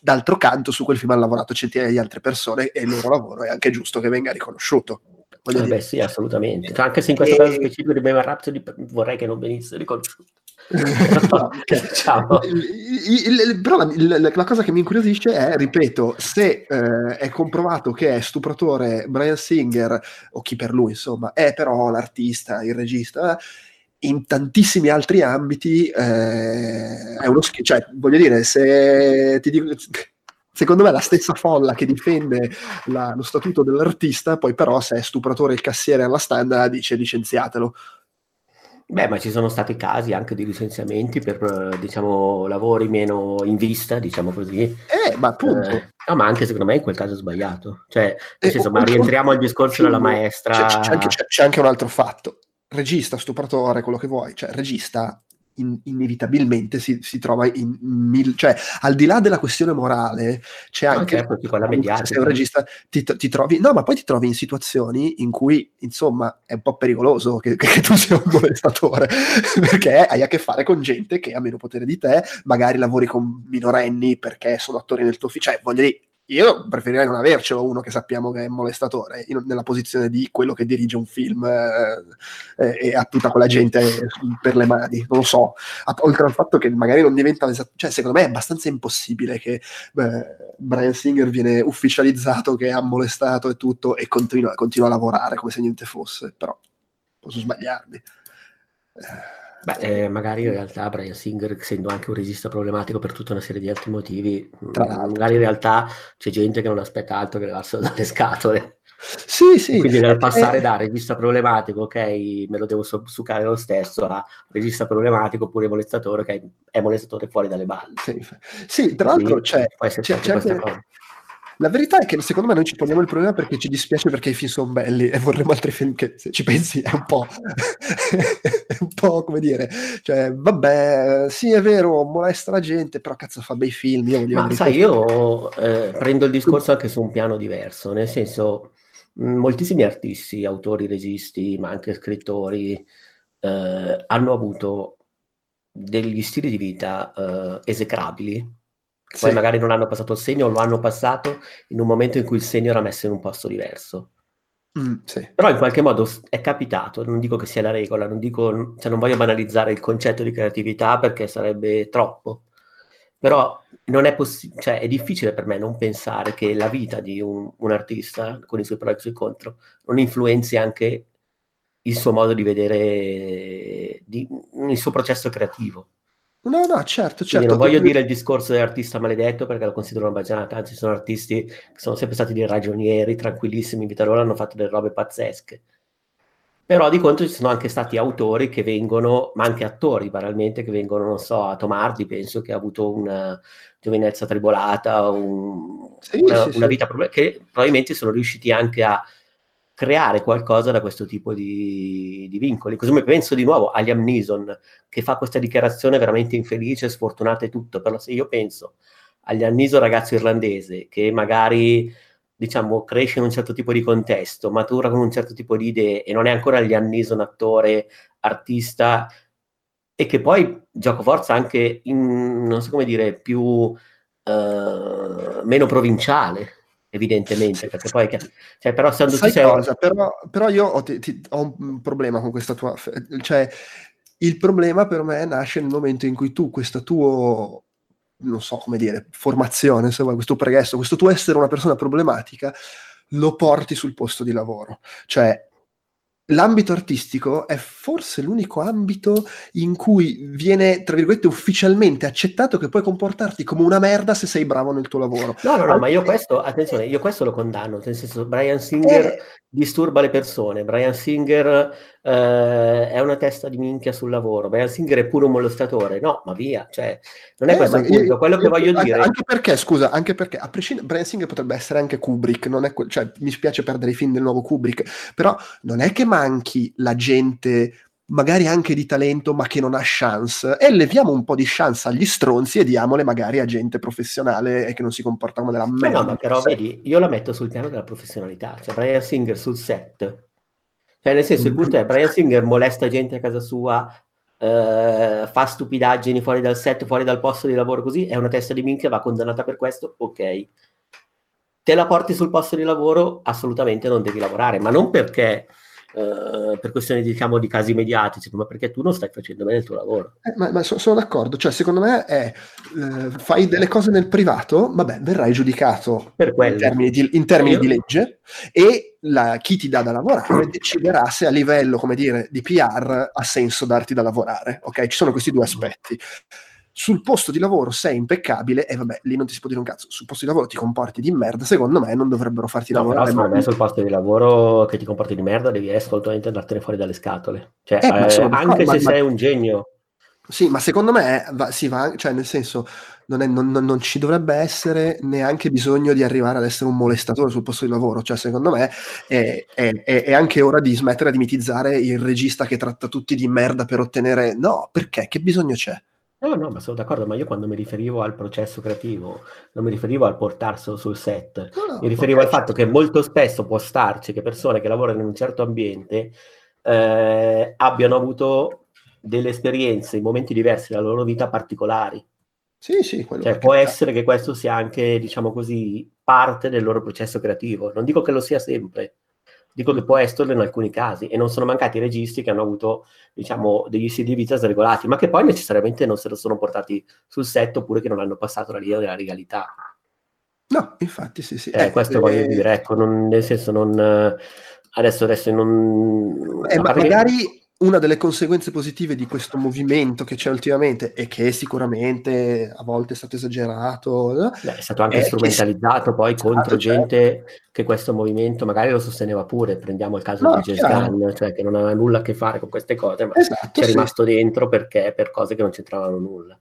D'altro canto, su quel film hanno lavorato centinaia di altre persone e il loro lavoro è anche giusto che venga riconosciuto. Eh beh, sì, assolutamente. Anche se in questo e... caso specifico di Bohemian Rhapsody vorrei che non venisse riconosciuto. Diciamo. il, il, però la, la, cosa che mi incuriosisce è, ripeto, se eh, è comprovato che è stupratore Brian Singer, o chi per lui, insomma, è però l'artista, il regista, in tantissimi altri ambiti eh, è uno schifo. Cioè, voglio dire, se ti dico secondo me la stessa folla che difende la, lo statuto dell'artista, poi però se è stupratore il cassiere alla stand dice licenziatelo. Beh, ma ci sono stati casi anche di licenziamenti per, diciamo, lavori meno in vista, diciamo così. Eh, ma appunto. Eh, no, ma anche secondo me in quel caso è sbagliato. Cioè, nel eh, senso, ma rientriamo al discorso della maestra. C'è, c'è, anche, c'è, c'è, anche, un altro fatto. Regista, stupratore, quello che vuoi. Cioè, regista in, inevitabilmente si, si, trova in mil, cioè al di là della questione morale c'è anche certo, quella mediatica. sei un regista ti, ti, trovi no ma poi ti trovi in situazioni in cui insomma è un po' pericoloso che, che tu sia un molestatore (laughs) perché hai a che fare con gente che ha meno potere di te magari lavori con minorenni perché sono attori nel tuo ufficio cioè voglio dire io preferirei non avercelo uno che sappiamo che è molestatore, in, nella posizione di quello che dirige un film eh, eh, e ha tutta quella gente per le mani, non lo so. oltre al fatto che magari non diventa cioè secondo me è abbastanza impossibile che beh, Brian Singer viene ufficializzato che ha molestato e tutto e continua, continua a lavorare come se niente fosse, però posso sbagliarmi. Eh Beh, eh, magari in realtà Brian Singer, essendo anche un regista problematico per tutta una serie di altri motivi, magari in realtà c'è gente che non aspetta altro che levarselo (laughs) dalle scatole. Sì, sì. Quindi nel passare eh, da regista problematico, ok, me lo devo succare lo stesso, a regista problematico oppure molestatore, okay, è molestatore fuori dalle balle. Sì, sì tra l'altro c'è, c'è, c'è, anche, la verità è che secondo me noi ci poniamo il problema perché ci dispiace perché i film sono belli e vorremmo altri film che se ci pensi è un po', (laughs) è un po' come dire, cioè vabbè, sì è vero, molesta la gente, però cazzo fa bei film. Io Ma sai, io eh, prendo il discorso anche su un piano diverso, nel senso moltissimi artisti, autori, registi, ma anche scrittori eh, hanno avuto degli stili di vita eh, esecrabili sì. Poi magari non hanno passato il segno o lo hanno passato in un momento in cui il segno era messo in un posto diverso. Mm, sì. Però in qualche modo è capitato, non dico che sia la regola, non, dico, cioè non voglio banalizzare il concetto di creatività perché sarebbe troppo, però non è possibile, cioè è difficile per me non pensare che la vita di un, un artista, con i suoi pro e i suoi contro, non influenzi anche il suo modo di vedere, di, il suo processo creativo. No, no, certo, certo. Quindi non voglio dire il discorso dell'artista maledetto perché lo considero una baggianata, anzi sono artisti che sono sempre stati dei ragionieri, tranquillissimi in vita loro, hanno fatto delle robe pazzesche. Però di contro ci sono anche stati autori che vengono, ma anche attori banalmente, che vengono, non so, a Tomardi penso che ha avuto una giovinezza tribolata, un, sì, una, sì, una, vita sì. che probabilmente sono riusciti anche a creare qualcosa da questo tipo di, di vincoli. Così come penso di nuovo a Liam Neeson, che fa questa dichiarazione veramente infelice, sfortunata e tutto, però se io penso a Liam Neeson ragazzo irlandese, che magari diciamo cresce in un certo tipo di contesto, matura con un certo tipo di idee e non è ancora Liam Neeson attore, artista, e che poi gioco forza anche in, non so come dire, più... Uh, meno provinciale, evidentemente, perché poi, cioè, però se Sai sei... cosa, però, però io ho, ti, ti, ho, un problema con questa tua, cioè, il problema per me nasce nel momento in cui tu questo tuo non so come dire, formazione, se vuoi, questo pregresso, questo tuo essere una persona problematica, lo porti sul posto di lavoro. Cioè, l'ambito artistico è forse l'unico ambito in cui viene, tra virgolette, ufficialmente accettato che puoi comportarti come una merda se sei bravo nel tuo lavoro. No, no, no, ma io questo, attenzione, io questo lo condanno, nel senso, Brian Singer eh, disturba le persone, Brian Singer eh, è una testa di minchia sul lavoro, Brian Singer è pure un mollestatore, no, ma via, cioè, non è eh, questo il punto, io, quello che voglio anche, dire... Anche perché, scusa, anche perché, a prescindere, Brian Singer potrebbe essere anche Kubrick, non è, cioè, mi spiace perdere i film del nuovo Kubrick, però non è che manchi la gente magari anche di talento ma che non ha chance e leviamo un po' di chance agli stronzi e diamole magari a gente professionale e che non si comporta come della merda. No, no, però vedi, io la metto sul piano della professionalità, cioè Brian Singer sul set, cioè nel senso il punto è Brian Singer molesta gente a casa sua, eh, fa stupidaggini fuori dal set, fuori dal posto di lavoro così, è una testa di minchia, va condannata per questo, ok. Te la porti sul posto di lavoro, assolutamente non devi lavorare, ma non perché eh, per questioni diciamo di casi mediatici, ma perché tu non stai facendo bene il tuo lavoro. Eh, ma, ma so, sono d'accordo, cioè secondo me è eh, fai delle cose nel privato, vabbè, verrai giudicato in termini, di, in termini di, legge e la, chi ti dà da lavorare deciderà se a livello, come dire, di PR ha senso darti da lavorare, ok? Ci sono questi due aspetti sul posto di lavoro sei impeccabile e vabbè, lì non ti si può dire un cazzo, sul posto di lavoro ti comporti di merda, secondo me non dovrebbero farti no, lavorare. Secondo me sul posto di lavoro che ti comporti di merda devi assolutamente andartene fuori dalle scatole. Cioè, eh, eh, anche ma, se ma, sei un genio. Sì, ma secondo me va, si va, cioè nel senso, non, è, non, non, ci dovrebbe essere neanche bisogno di arrivare ad essere un molestatore sul posto di lavoro. Cioè, secondo me è, è, è, anche ora di smettere di mitizzare il regista che tratta tutti di merda per ottenere. No, perché? Che bisogno c'è? No, no, ma sono d'accordo, ma io quando mi riferivo al processo creativo, non mi riferivo al portarselo sul set, no, no, mi riferivo al fatto che molto spesso può starci che persone che lavorano in un certo ambiente eh, abbiano avuto delle esperienze in momenti diversi della loro vita particolari. Sì, sì, cioè, può essere che questo sia anche, diciamo così, parte del loro processo creativo. Non dico che lo sia sempre, dico che può esserlo in alcuni casi e non sono mancati registi che hanno avuto diciamo degli stili di vita sregolati ma che poi necessariamente non se lo sono portati sul set oppure che non hanno passato la linea della legalità. No infatti sì sì. Eh, eh, questo eh, voglio dire ecco non, nel senso non adesso adesso non eh, ma magari che una delle conseguenze positive di questo movimento che c'è ultimamente e che sicuramente a volte è stato esagerato Beh, è stato anche è strumentalizzato poi esatto, contro certo. gente che questo movimento magari lo sosteneva pure. Prendiamo il caso no, di Gunn cioè che non aveva nulla a che fare con queste cose ma esatto, è rimasto dentro perché per cose che non c'entravano nulla.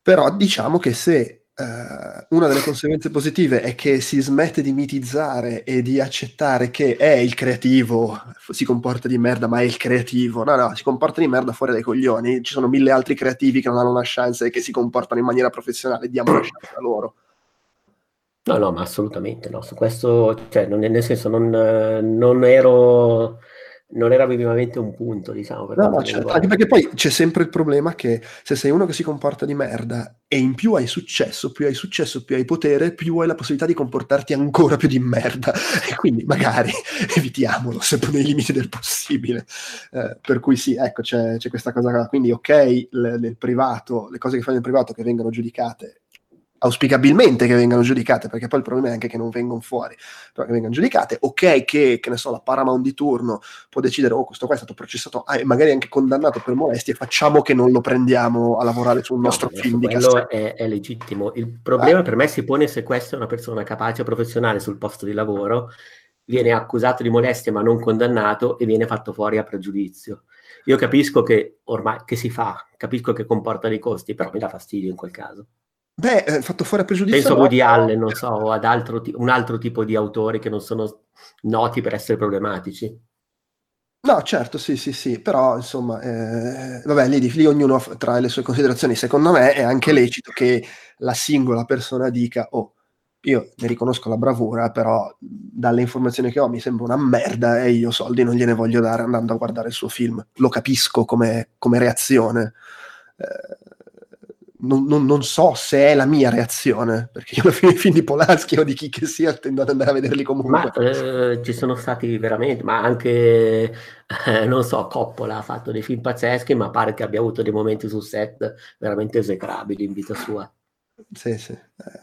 Però diciamo che se Uh, una delle conseguenze positive è che si smette di mitizzare e di accettare che è il creativo, si comporta di merda, ma è il creativo. No, no, si comporta di merda fuori dai coglioni. Ci sono mille altri creativi che non hanno una chance e che si comportano in maniera professionale. Diamo una chance a loro. No, no, ma assolutamente no. Su questo, cioè, non, nel senso, non, non ero non era minimamente un punto, diciamo. Per no, no, certo. anche perché poi c'è sempre il problema che se sei uno che si comporta di merda e in più hai successo, più hai successo, più hai potere, più hai la possibilità di comportarti ancora più di merda. (laughs) E quindi magari (laughs) evitiamolo, sempre nei limiti del possibile. Eh, per cui sì, ecco, c'è, c'è questa cosa. Quindi ok, le, nel privato, le cose che fai nel privato che vengono giudicate auspicabilmente che vengano giudicate, perché poi il problema è anche che non vengono fuori, però che vengano giudicate, ok che, che ne so, la Paramount di turno può decidere, oh questo qua è stato processato ah, e magari anche condannato per molestie, facciamo che non lo prendiamo a lavorare sul nostro no, film di quello è, è, legittimo, il problema eh. per me si pone se questa è una persona capace, professionale sul posto di lavoro, viene accusato di molestie ma non condannato e viene fatto fuori a pregiudizio. Io capisco che ormai che si fa, capisco che comporta dei costi, però mi dà fastidio in quel caso. Beh, eh, fatto fuori a pregiudizio. Penso a Woody Allen, non so, o ad altro, un altro tipo di autori che non sono noti per essere problematici. No, certo, sì, sì, sì, però insomma, eh, vabbè, lì, lì ognuno trae le sue considerazioni. Secondo me è anche lecito che la singola persona dica, oh, io ne riconosco la bravura, però dalle informazioni che ho mi sembra una merda e io soldi non gliene voglio dare andando a guardare il suo film. Lo capisco come, come reazione. Eh, non, non, non, so se è la mia reazione, perché io alla fine i film di Polanski o di chi che sia tendo ad andare a vederli comunque. Ma eh, ci sono stati veramente, ma anche, eh, non so, Coppola ha fatto dei film pazzeschi, ma pare che abbia avuto dei momenti sul set veramente esecrabili in vita sua. Sì, sì.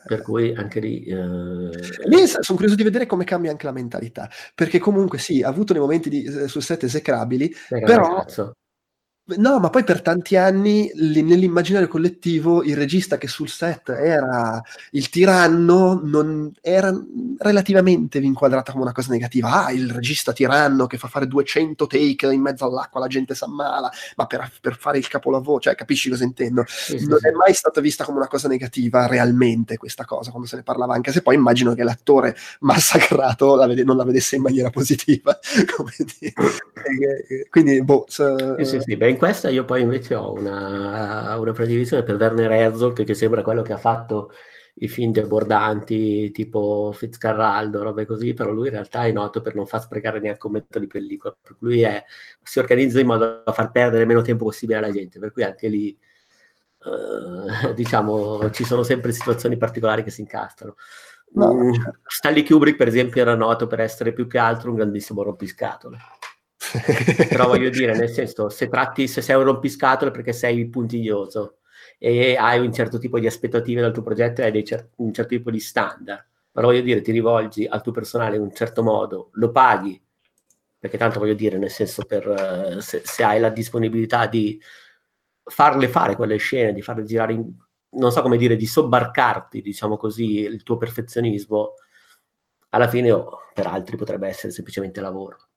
Per cui anche lì... Eh... lì sono curioso di vedere come cambia anche la mentalità, perché comunque sì, ha avuto dei momenti di, eh, sul set esecrabili, però... Cazzo No, ma poi per tanti anni li, nell'immaginario collettivo il regista che sul set era il tiranno non era relativamente inquadrata come una cosa negativa. Ah, il regista tiranno che fa fare 200 take in mezzo all'acqua, la gente si ammala, ma per, per fare il capolavoro, cioè capisci cosa intendo? Sì, non sì, è mai stata vista come una cosa negativa realmente questa cosa, quando se ne parlava, anche se poi immagino che l'attore massacrato la vede, non la vedesse in maniera positiva. (laughs) (laughs) Quindi, boh, so, sì, sì, sì. Beh, questa io poi invece ho una, una predilizione per Werner Herzog, che sembra quello che ha fatto i film debordanti tipo Fitzcarraldo, robe così, però lui in realtà è noto per non far sprecare neanche un metro di pellicola, per cui lui è, si organizza in modo da far perdere meno tempo possibile alla gente, per cui anche lì eh, diciamo ci sono sempre situazioni particolari che si incastrano. No, mm, certo. Stanley Kubrick per esempio era noto per essere più che altro un grandissimo rompiscatole (laughs) però voglio dire, nel senso, se tratti, se sei un rompiscatole perché sei puntiglioso e hai un certo tipo di aspettative dal tuo progetto e hai cer- un certo tipo di standard, però voglio dire, ti rivolgi al tuo personale in un certo modo, lo paghi, perché tanto voglio dire, nel senso, per, uh, se, se, hai la disponibilità di farle fare quelle scene, di farle girare in, non so come dire, di sobbarcarti, diciamo così, il tuo perfezionismo, alla fine oh, per altri potrebbe essere semplicemente lavoro.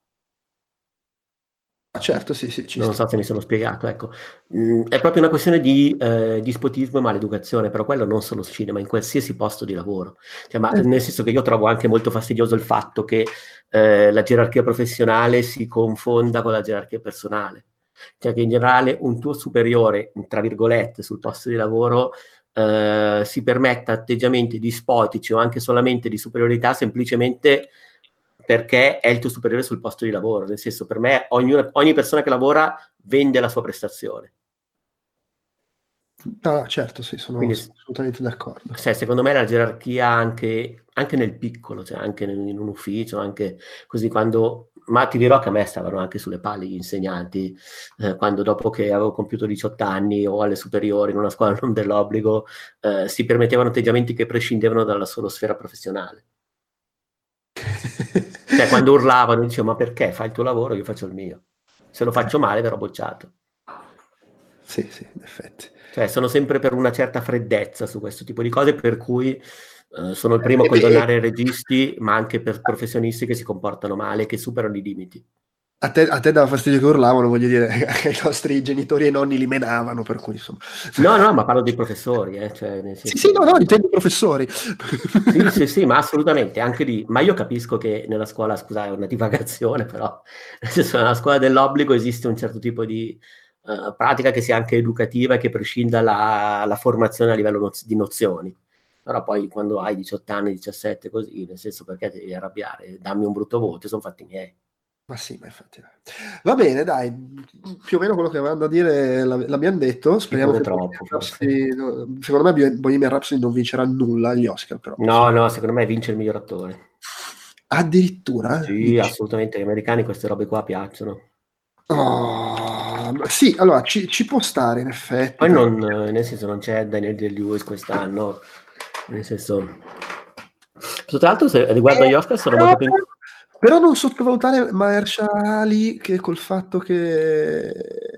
Certo, sì, sì. non sta. so se mi sono spiegato, ecco. Mm, è proprio una questione di eh, dispotismo e maleducazione, però quello non solo cinema, in qualsiasi posto di lavoro. Cioè, ma, eh. Nel senso che io trovo anche molto fastidioso il fatto che eh, la gerarchia professionale si confonda con la gerarchia personale. Cioè che in generale un tuo superiore, tra virgolette, sul posto di lavoro eh, si permetta atteggiamenti dispotici o anche solamente di superiorità semplicemente perché è il tuo superiore sul posto di lavoro. Nel senso, per me ogni, ogni persona che lavora vende la sua prestazione. Ah, certo, sì, sono Quindi, assolutamente d'accordo. Cioè, secondo me la gerarchia anche, anche nel piccolo, cioè anche in, in un ufficio, anche così quando ma ti dirò che a me stavano anche sulle palle gli insegnanti, eh, quando dopo che avevo compiuto 18 anni o alle superiori in una scuola (laughs) non dell'obbligo, eh, si permettevano atteggiamenti che prescindevano dalla solo sfera professionale. (laughs) Cioè, quando urlavano, dicevo, ma perché? Fai il tuo lavoro, io faccio il mio. Se lo faccio male, verrò bocciato. Sì, sì, in effetti. Cioè, sono sempre per una certa freddezza su questo tipo di cose, per cui eh, sono il primo a condannare i registi, ma anche per professionisti che si comportano male, che superano i limiti. A te, a te, dava fastidio che urlavano, voglio dire, (laughs) i nostri genitori e nonni li menavano, per cui insomma... No, no, ma parlo dei professori, eh, cioè, Sì, sì, no, no, intendo i professori. Sì, sì, sì, ma assolutamente, anche lì. Ma io capisco che nella scuola, scusa, è una divagazione, però, nel senso, nella scuola dell'obbligo esiste un certo tipo di uh, pratica che sia anche educativa e che prescinda la, la formazione a livello noz- di nozioni. Però poi quando hai 18 anni, 17, così, nel senso, perché ti devi arrabbiare? Dammi un brutto voto, sono fatti miei. Ma sì, ma infatti. Va bene, dai, più o meno quello che avevamo da dire l'abbiamo detto. Speriamo che troppo. Rhapsody, secondo me Bohemian Rhapsody non vincerà nulla agli Oscar, però. No, no, secondo me vince il miglior attore. Addirittura? Sì, Dici. assolutamente. Agli americani queste robe qua piacciono. Oh, sì, allora ci, ci, può stare in effetti. Poi non, nel senso non c'è Daniel De-Lewis quest'anno, nel senso... Tra l'altro, se riguardo agli Oscar sono molto più però non sottovalutare Mahershala Ali che col fatto che...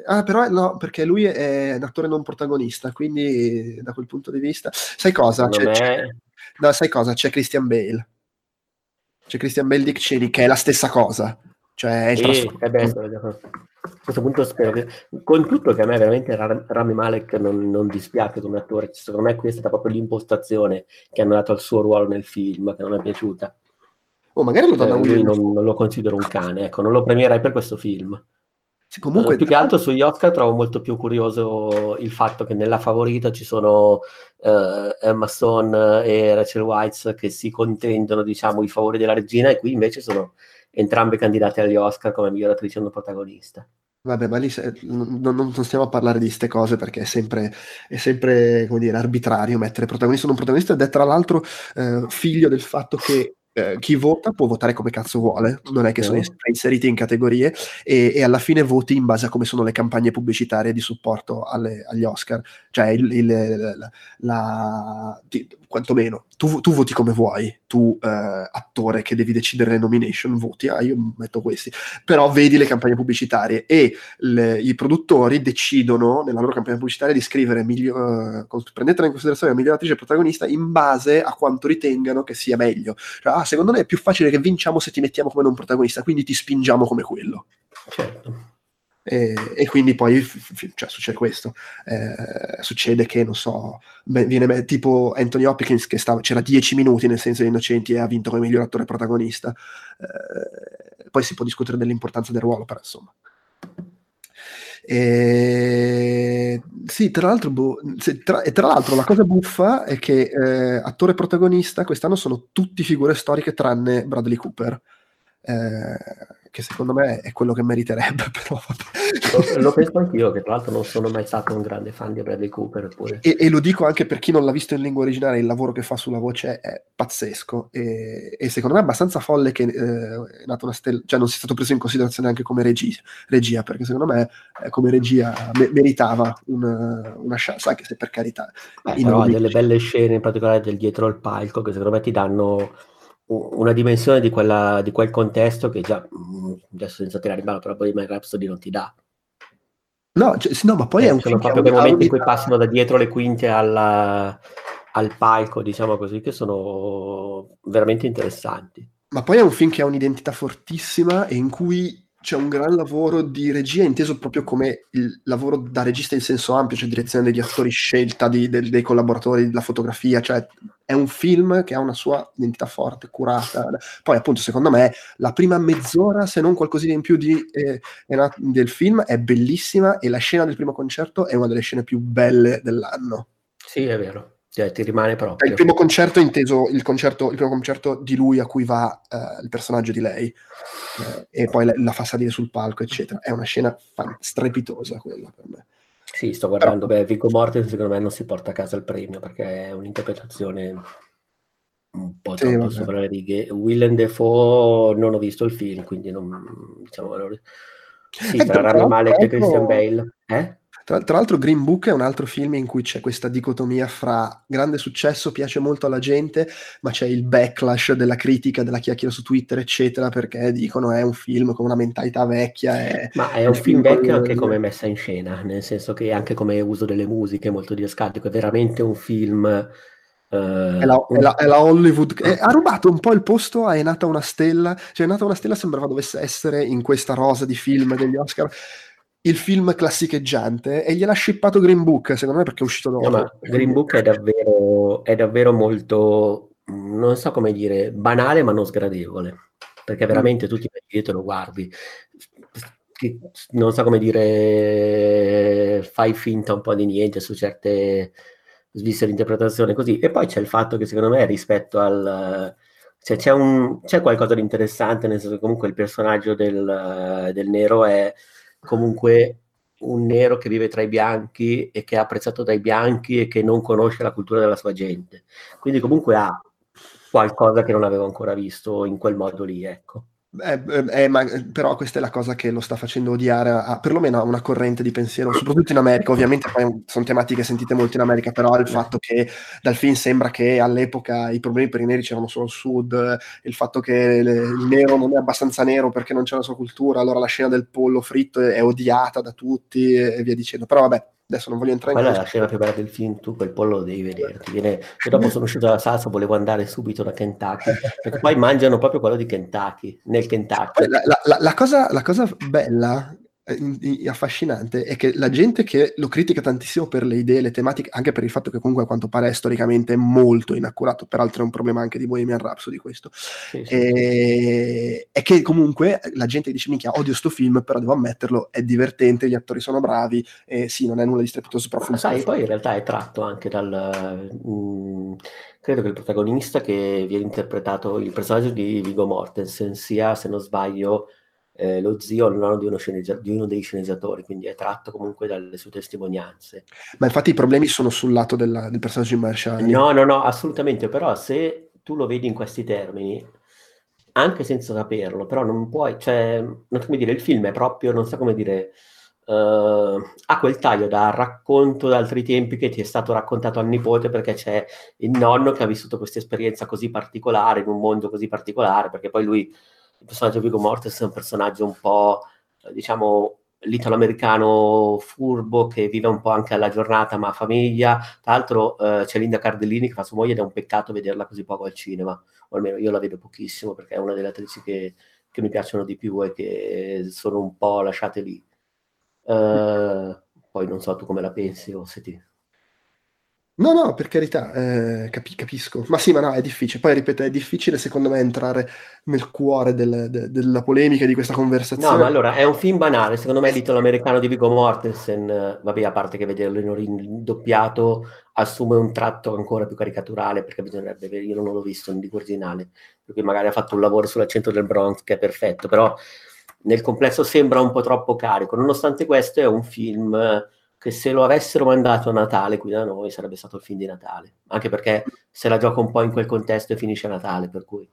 Ah, però no, perché lui è un attore non protagonista, quindi da quel punto di vista... Sai cosa? C'è, c'è... No, sai cosa? C'è Christian Bale. C'è Christian Bale Dick Cheney, che è la stessa cosa. Cioè, è il sì, eh beh, a questo punto spero che... Con tutto che a me veramente Rami Malek non, non dispiace come attore, secondo me questa è stata proprio l'impostazione che hanno dato al suo ruolo nel film, che non è piaciuta o magari lo danno eh, non, non, lo considero un cane, ecco, non lo premierei per questo film. Sì, comunque... Uh, più che altro sugli Oscar trovo molto più curioso il fatto che nella favorita ci sono uh, Emma Stone e Rachel White che si contendono, diciamo, i favori della regina e qui invece sono entrambe candidate agli Oscar come miglior attrice non protagonista. Vabbè, ma lì non, non, stiamo a parlare di queste cose perché è sempre, è sempre come dire, arbitrario mettere protagonista o non protagonista ed è tra l'altro eh, figlio del fatto che eh, chi vota può votare come cazzo vuole, non è che sono inseriti in categorie e, e, alla fine voti in base a come sono le campagne pubblicitarie di supporto alle, agli Oscar, cioè il, il, la, la, quantomeno tu, tu, voti come vuoi, tu eh, attore che devi decidere le nomination voti, ah io metto questi, però vedi le campagne pubblicitarie e le, i produttori decidono nella loro campagna pubblicitaria di scrivere miglio, uh, prendetela in considerazione la miglior attrice protagonista in base a quanto ritengano che sia meglio, cioè, ah secondo me è più facile che vinciamo se ti mettiamo come non protagonista, quindi ti spingiamo come quello. Certo. E, e, quindi poi f- cioè, succede questo. Eh, succede che, non so, viene tipo Anthony Hopkins che stava, c'era 10 minuti nel senso di Innocenti e ha vinto come miglior attore protagonista. Eh, poi si può discutere dell'importanza del ruolo, però insomma. E... Sì, tra l'altro, boh, tra, e tra l'altro la cosa buffa è che eh, attore protagonista quest'anno sono tutti figure storiche tranne Bradley Cooper. Eh, che secondo me è quello che meriterebbe, (laughs) però lo, lo, penso anch'io, che tra l'altro non sono mai stato un grande fan di Bradley Cooper. E, e, lo dico anche per chi non l'ha visto in lingua originale, il lavoro che fa sulla voce è pazzesco e, e secondo me è abbastanza folle che eh, è nata una stella, cioè non sia stato preso in considerazione anche come regia, regia perché secondo me eh, come regia me, meritava una, una chance, anche se per carità. Beh, però ha delle belle scene, in particolare del dietro al palco, che secondo me ti danno una dimensione di, quella, di quel contesto che già, mm, adesso senza tirare in ballo, però poi My Rhapsody non ti dà. No, cioè, no ma poi eh, è un sono proprio quei momenti in cui passano da dietro le quinte alla, al palco, diciamo così, che sono veramente interessanti. Ma poi è un film che ha un'identità fortissima e in cui c'è un gran lavoro di regia, inteso proprio come il lavoro da regista in senso ampio, cioè direzione degli attori, scelta di, de, dei collaboratori, la fotografia, cioè è un film che ha una sua identità forte, curata. Poi appunto secondo me la prima mezz'ora, se non qualcosina in più di, eh, del film, è bellissima e la scena del primo concerto è una delle scene più belle dell'anno. Sì, è vero. Cioè, ti rimane proprio. Il primo concerto inteso il, concerto, il primo concerto di lui a cui va uh, il personaggio di lei uh, e poi la, la, fa salire sul palco, eccetera. È una scena fan, strepitosa quella per me. Sì, sto guardando, Però... beh, Vico Mortensen secondo me non si porta a casa il premio perché è un'interpretazione un po' sì, troppo sopra le righe. Willem Defoe non ho visto il film, quindi non diciamo... Sì, eh, tra Rami Malek e Christian Bale. Eh? Tra, tra, l'altro Green Book è un altro film in cui c'è questa dicotomia fra grande successo, piace molto alla gente, ma c'è il backlash della critica, della chiacchiera su Twitter, eccetera, perché dicono è un film con una mentalità vecchia. È, ma è un film vecchio con... anche come messa in scena, nel senso che anche come uso delle musiche molto diascatico, è veramente un film... Uh, è, la, è, la, è, la, Hollywood è, ha rubato un po' il posto a È nata una stella cioè È nata una stella sembrava dovesse essere in questa rosa di film degli Oscar il film classicheggiante e gliel'ha shippato Green Book, secondo me perché è uscito dopo. No, Green Book è davvero, è davvero molto, non so come dire, banale ma non sgradevole, perché veramente mm. tu ti metti dietro e lo guardi. Non so come dire, fai finta un po' di niente su certe sviste di interpretazione così. E poi c'è il fatto che secondo me rispetto al... Cioè c'è, un, c'è qualcosa di interessante, nel senso che comunque il personaggio del, del nero è comunque un nero che vive tra i bianchi e che è apprezzato dai bianchi e che non conosce la cultura della sua gente. Quindi comunque ha qualcosa che non avevo ancora visto in quel modo lì, ecco. Eh, eh, ma, però questa è la cosa che lo sta facendo odiare a, a, perlomeno a una corrente di pensiero, soprattutto in America. Ovviamente poi sono tematiche sentite molto in America, però il fatto che dal film sembra che all'epoca i problemi per i neri c'erano solo al sud, il fatto che le, il nero non è abbastanza nero perché non c'è la sua cultura, allora la scena del pollo fritto è, è odiata da tutti e, e via dicendo. Però vabbè, Adesso non voglio entrare Quella in Quella è la scena più bella del film, tu quel pollo lo devi vedere. Ti viene... Io dopo sono uscito dalla salsa, volevo andare subito da Kentucky, perché poi mangiano proprio quello di Kentucky, nel Kentucky. La, la, la, cosa, la cosa bella affascinante è che la gente che lo critica tantissimo per le idee, le tematiche, anche per il fatto che comunque a quanto pare è storicamente molto inaccurato, peraltro è un problema anche di Bohemian Rhapsody questo, sì, sì. E... è che comunque la gente dice minchia odio sto film, però devo ammetterlo, è divertente, gli attori sono bravi, e sì, non è nulla di strepitoso, però funziona. Sai, poi in realtà è tratto anche dal... Mh, mm, credo che il protagonista che viene interpretato, il personaggio di Vigo Mortensen sia, se non sbaglio, eh, lo zio il nonno di uno, sceneggia- di uno, dei sceneggiatori, quindi è tratto comunque dalle sue testimonianze. Ma infatti i problemi sono sul lato della, del personaggio di Marshall. No, no, no, assolutamente, però se tu lo vedi in questi termini, anche senza saperlo, però non puoi, cioè, non so come dire, il film è proprio, non so come dire, uh, ha quel taglio da racconto da altri tempi che ti è stato raccontato al nipote perché c'è il nonno che ha vissuto questa esperienza così particolare, in un mondo così particolare, perché poi lui, il personaggio Vigo Mortis è un personaggio un po', diciamo, l'italo-americano furbo che vive un po' anche alla giornata ma famiglia. Tra l'altro eh, c'è Linda Cardellini che fa sua moglie ed è un peccato vederla così poco al cinema, o almeno io la vedo pochissimo perché è una delle attrici che, che mi piacciono di più e che sono un po' lasciate lì. Uh, poi non so tu come la pensi o se ti... No, no, per carità, eh, capi- capisco. Ma sì, ma no, è difficile. Poi, ripeto, è difficile secondo me entrare nel cuore del- de- della polemica di questa conversazione. No, ma allora è un film banale. Secondo me l'italo americano di Viggo Mortensen, vabbè, a parte che vederlo in, doppiato assume un tratto ancora più caricaturale, perché bisognerebbe io non l'ho visto in lingua originale, per cui magari ha fatto un lavoro sull'accento del Bronx che è perfetto, però nel complesso sembra un po' troppo carico. Nonostante questo è un film che se lo avessero mandato a Natale qui da noi sarebbe stato il film di Natale, anche perché se la gioca un po' in quel contesto e finisce a Natale, per cui...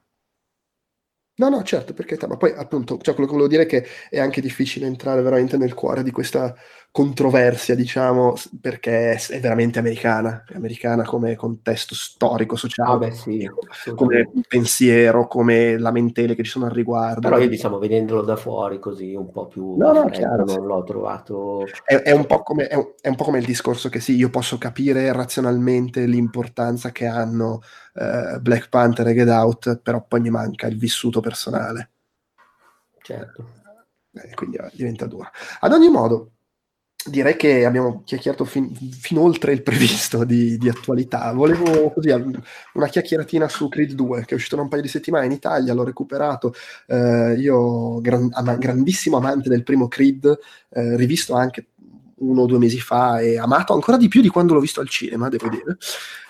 No, no, certo, perché ma poi appunto, cioè, quello che volevo dire è che è anche difficile entrare veramente nel cuore di questa controversia, diciamo, perché è veramente americana, è americana come contesto storico, sociale, ah, beh, sì, come pensiero, come lamentele che ci sono al riguardo. Però io diciamo, vedendolo da fuori così un po' più no, no, chiaro, non l'ho trovato... È, è, un come, è, un, è, un po come, il discorso che sì, io posso capire razionalmente l'importanza che hanno uh, Black Panther e Get Out, però poi mi manca il vissuto personale. Certo. Eh, quindi eh, diventa dura. Ad ogni modo, direi che abbiamo chiacchierato fin, fin oltre il previsto di, di, attualità. Volevo così una chiacchieratina su Creed 2 che è uscito da un paio di settimane in Italia, l'ho recuperato. Eh, io, gran, ama, grandissimo amante del primo Creed, eh, rivisto anche uno o due mesi fa e amato ancora di più di quando l'ho visto al cinema, devo dire.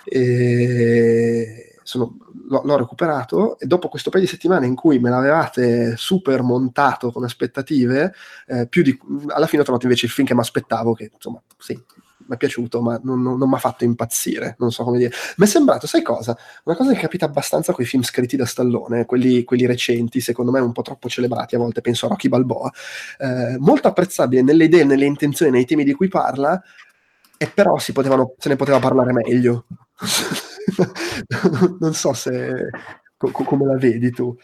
E sono, l'ho, l'ho, recuperato e dopo questo paio di settimane in cui me l'avevate super montato con aspettative, eh, di, alla fine ho trovato invece il film che mi aspettavo, che insomma sì, mi è piaciuto, ma non, non, non mi ha fatto impazzire, non so come dire. Mi è sembrato, sai cosa? Una cosa che capita abbastanza con i film scritti da Stallone, quelli, quelli, recenti, secondo me un po' troppo celebrati, a volte penso a Rocky Balboa, eh, molto apprezzabile nelle idee, nelle intenzioni, nei temi di cui parla, e però potevano, se ne poteva parlare meglio. (laughs) (laughs) non so se co- come la vedi tu.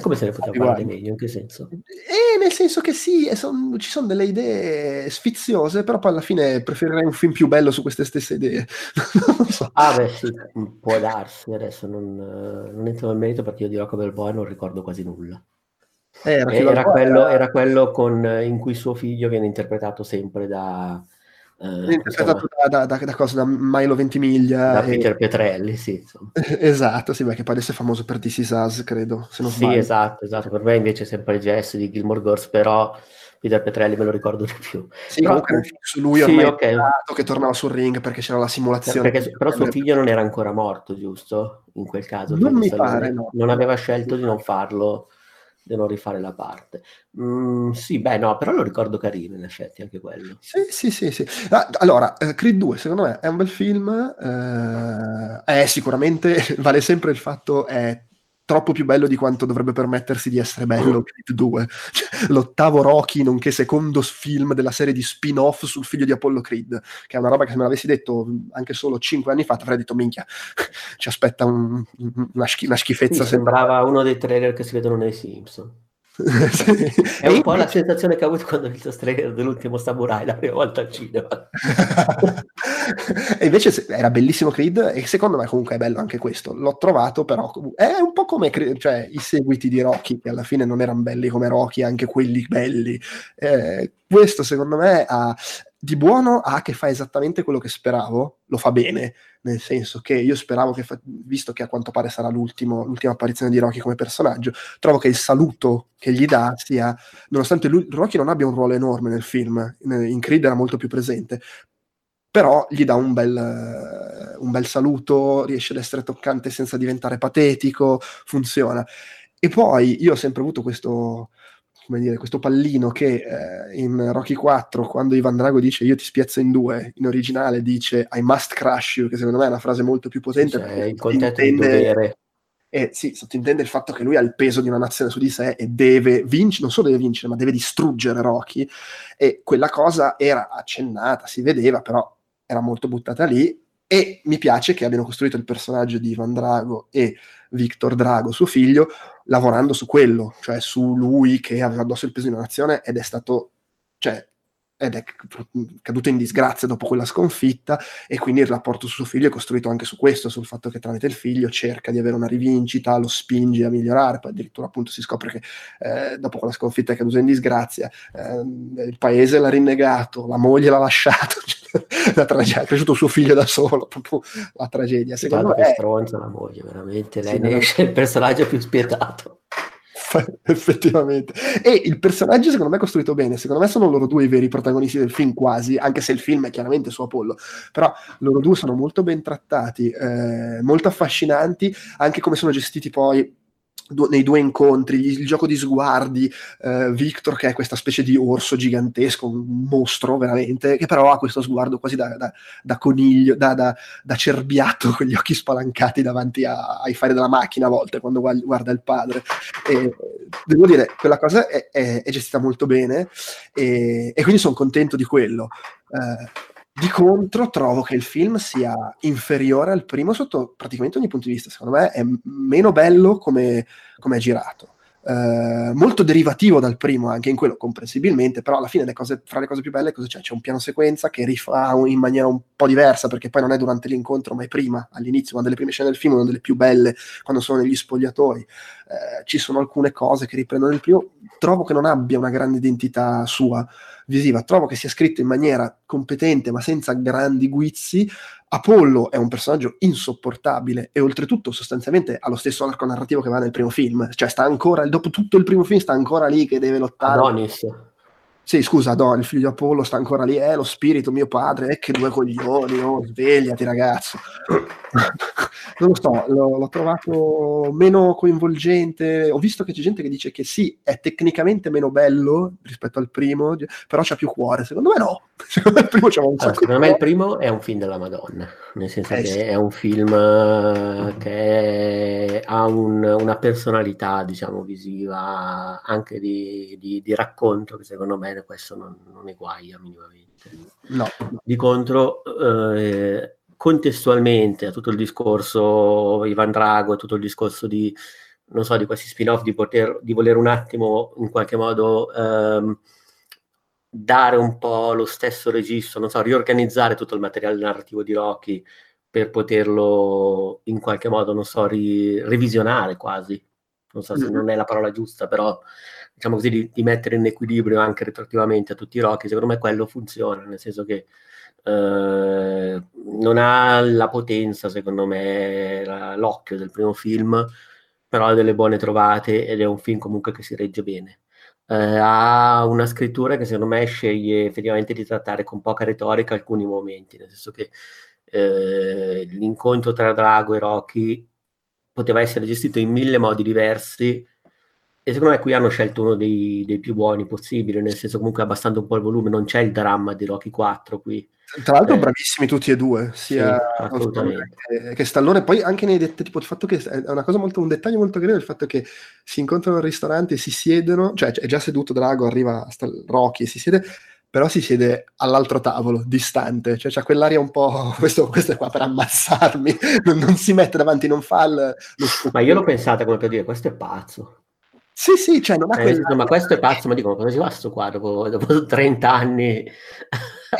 Come se ne poteva parlare meglio? In che senso? Eh, nel senso che sì, son, ci sono delle idee sfiziose, però poi alla fine preferirei un film più bello su queste stesse idee. (laughs) so. Ah, beh, sì, può darsi. Adesso non, non entro nel merito perché io di Rocco Balboa non ricordo quasi nulla. Eh, era, era, quello, era... quello con, in cui suo figlio viene interpretato sempre da eh, interpretato da, da, da, cosa, da Milo Ventimiglia. Da e... Peter Petrelli, sì. (laughs) esatto, sì, perché poi adesso è famoso per Is Us, credo, se non Sì, sbaglio. esatto, esatto. Per me invece è sempre Jess di Gilmore Girls, però Peter Petrelli me lo ricordo di più. Sì, però, comunque su lui sì, okay. che tornava sul ring perché c'era la simulazione. Perché, però suo figlio non era ancora morto, giusto? In quel caso. Non mi pare, no. Non aveva scelto di non farlo devono rifare la parte. Mm, sì, beh, no, però lo ricordo carino in effetti anche quello. Sì, sì, sì. sì. Ah, allora, eh, Creed 2 secondo me è un bel film, eh, è sicuramente, (laughs) vale sempre il fatto, è troppo più bello di quanto dovrebbe permettersi di essere bello (laughs) Creed 2. Cioè, l'ottavo Rocky, nonché secondo film della serie di spin-off sul figlio di Apollo Creed, che è una roba che se me l'avessi detto anche solo cinque anni fa, avrei detto minchia, (laughs) ci aspetta un, una, schi- una, schifezza. Sì, sembrava uno dei trailer che si vedono nei Simpson. (laughs) È un po' la sensazione che ho avuto quando ho visto trailer dell'ultimo Samurai la prima volta al cinema. E invece era bellissimo Creed e secondo me comunque è bello anche questo. L'ho trovato però è un po' come cioè, i seguiti di Rocky che alla fine non erano belli come Rocky, anche quelli belli. Eh, questo secondo me ha, di buono ha che fa esattamente quello che speravo, lo fa bene, nel senso che io speravo che, fa, visto che a quanto pare sarà l'ultima apparizione di Rocky come personaggio, trovo che il saluto che gli dà sia, nonostante lui, Rocky non abbia un ruolo enorme nel film, in, in Creed era molto più presente, però gli dà un bel, uh, un bel saluto, riesce ad essere toccante senza diventare patetico, funziona. E poi io ho sempre avuto questo, come dire, questo pallino che eh, in Rocky 4, quando Ivan Drago dice io ti spiazzo in due, in originale dice I must crush you, che secondo me è una frase molto più potente. Cioè, il concetto di dovere. E sì, sottintende il fatto che lui ha il peso di una nazione su di sé e deve vincere, non solo deve vincere, ma deve distruggere Rocky. E quella cosa era accennata, si vedeva, però era molto buttata lì. E mi piace che abbiano costruito il personaggio di Ivan Drago e Victor Drago, suo figlio, lavorando su quello, cioè su lui che aveva addosso il peso di una nazione ed è stato, cioè, ed è caduto in disgrazia dopo quella sconfitta e quindi il rapporto su suo figlio è costruito anche su questo, sul fatto che tramite il figlio cerca di avere una rivincita, lo spinge a migliorare, poi addirittura appunto si scopre che eh, dopo quella sconfitta è caduto in disgrazia, eh, il paese l'ha rinnegato, la moglie l'ha lasciato, (laughs) la tragedia, è cresciuto suo figlio da solo, proprio la tragedia. Secondo me... È stronza la moglie, veramente, lei sì, ne esce il personaggio più spietato. (laughs) effettivamente. E il personaggio secondo me è costruito bene, secondo me sono loro due i veri protagonisti del film quasi, anche se il film è chiaramente su Apollo, però loro due sono molto ben trattati, eh, molto affascinanti, anche come sono gestiti poi nei due incontri, il gioco di sguardi, eh, Victor che è questa specie di orso gigantesco, un mostro veramente, che però ha questo sguardo quasi da, da, da coniglio, da, da, cerbiato (laughs) con gli occhi spalancati davanti a, ai fari della macchina a volte quando guarda il padre. E, devo dire, quella cosa è, è, è gestita molto bene e, e quindi sono contento di quello. Eh, di contro, trovo che il film sia inferiore al primo sotto praticamente ogni punto di vista. Secondo me è meno bello come, come è girato. Uh, molto derivativo dal primo, anche in quello comprensibilmente, però alla fine le cose, fra le cose più belle cosa c'è? C'è un piano sequenza che rifà in maniera un po' diversa, perché poi non è durante l'incontro, ma è prima, all'inizio, una delle prime scene del film, una delle più belle, quando sono negli spogliatoi. Uh, ci sono alcune cose che riprendono il primo, trovo che non abbia una grande identità sua visiva, trovo che sia scritto in maniera competente ma senza grandi guizzi. Apollo è un personaggio insopportabile e oltretutto sostanzialmente ha lo stesso arco narrativo che va nel primo film, cioè sta ancora, dopo tutto il primo film sta ancora lì che deve lottare. Adonis. Sì, scusa, Don, il figlio di Apollo sta ancora lì, è eh, lo spirito mio padre, eh, che due coglioni, oh, svegliati ragazzo. Non lo so, l'ho, l'ho, trovato meno coinvolgente, ho visto che c'è gente che dice che sì, è tecnicamente meno bello rispetto al primo, però c'ha più cuore, secondo me no. (laughs) Secondo me il primo c'ha un allora, Secondo me il primo è un film della Madonna, nel senso eh, che sì. è un film eh, che ha un, una personalità, diciamo, visiva, anche di, di, di racconto, che secondo me questo non, non eguaglia minimamente. No. Di contro, eh, contestualmente a tutto il discorso Ivan Drago, a tutto il discorso di, non so, di questi spin-off, di, poter, di voler un attimo in qualche modo ehm, dare un po' lo stesso registro, non so, riorganizzare tutto il materiale narrativo di Rocky per poterlo in qualche modo, non so, ri- revisionare quasi. Non so se mm-hmm. non è la parola giusta, però diciamo così, di, di, mettere in equilibrio anche retroattivamente a tutti i Rocky, secondo me quello funziona, nel senso che eh, non ha la potenza, secondo me, la, l'occhio del primo film, però ha delle buone trovate ed è un film comunque che si regge bene. Eh, ha una scrittura che secondo me sceglie effettivamente di trattare con poca retorica alcuni momenti, nel senso che eh, l'incontro tra Drago e Rocky poteva essere gestito in mille modi diversi e secondo me qui hanno scelto uno dei, dei, più buoni possibili, nel senso comunque abbassando un po' il volume, non c'è il dramma di Rocky 4 qui. Tra l'altro eh, bravissimi tutti e due, sia sì, che, che Stallone, poi anche nei dettagli, tipo il fatto che è una cosa molto, un dettaglio molto carino il fatto che si incontrano al ristorante e si siedono, cioè è già seduto Drago, arriva Rocky e si siede, però si siede all'altro tavolo, distante, cioè c'è quell'aria un po', (laughs) questo, questo è qua per ammazzarmi, (laughs) non, non si mette davanti, non fa il, lo Ma io l'ho pensata come per dire, questo è pazzo. Sì, sì, cioè non ha eh, quella... Ma questo è pazzo, ma dico, come si fa sto qua dopo, dopo (laughs) 30 anni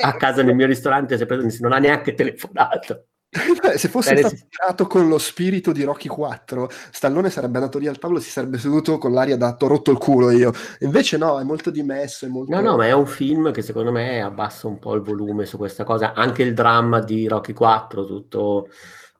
a casa nel mio ristorante se non ha neanche telefonato? (laughs) se fosse Bene, stato girato con lo spirito di Rocky 4, Stallone sarebbe andato lì al tavolo e si sarebbe seduto con l'aria da t'ho rotto il culo io. Invece no, è molto dimesso. È molto... No, no, ma è un film che secondo me abbassa un po' il volume su questa cosa. Anche il dramma di Rocky 4, tutto,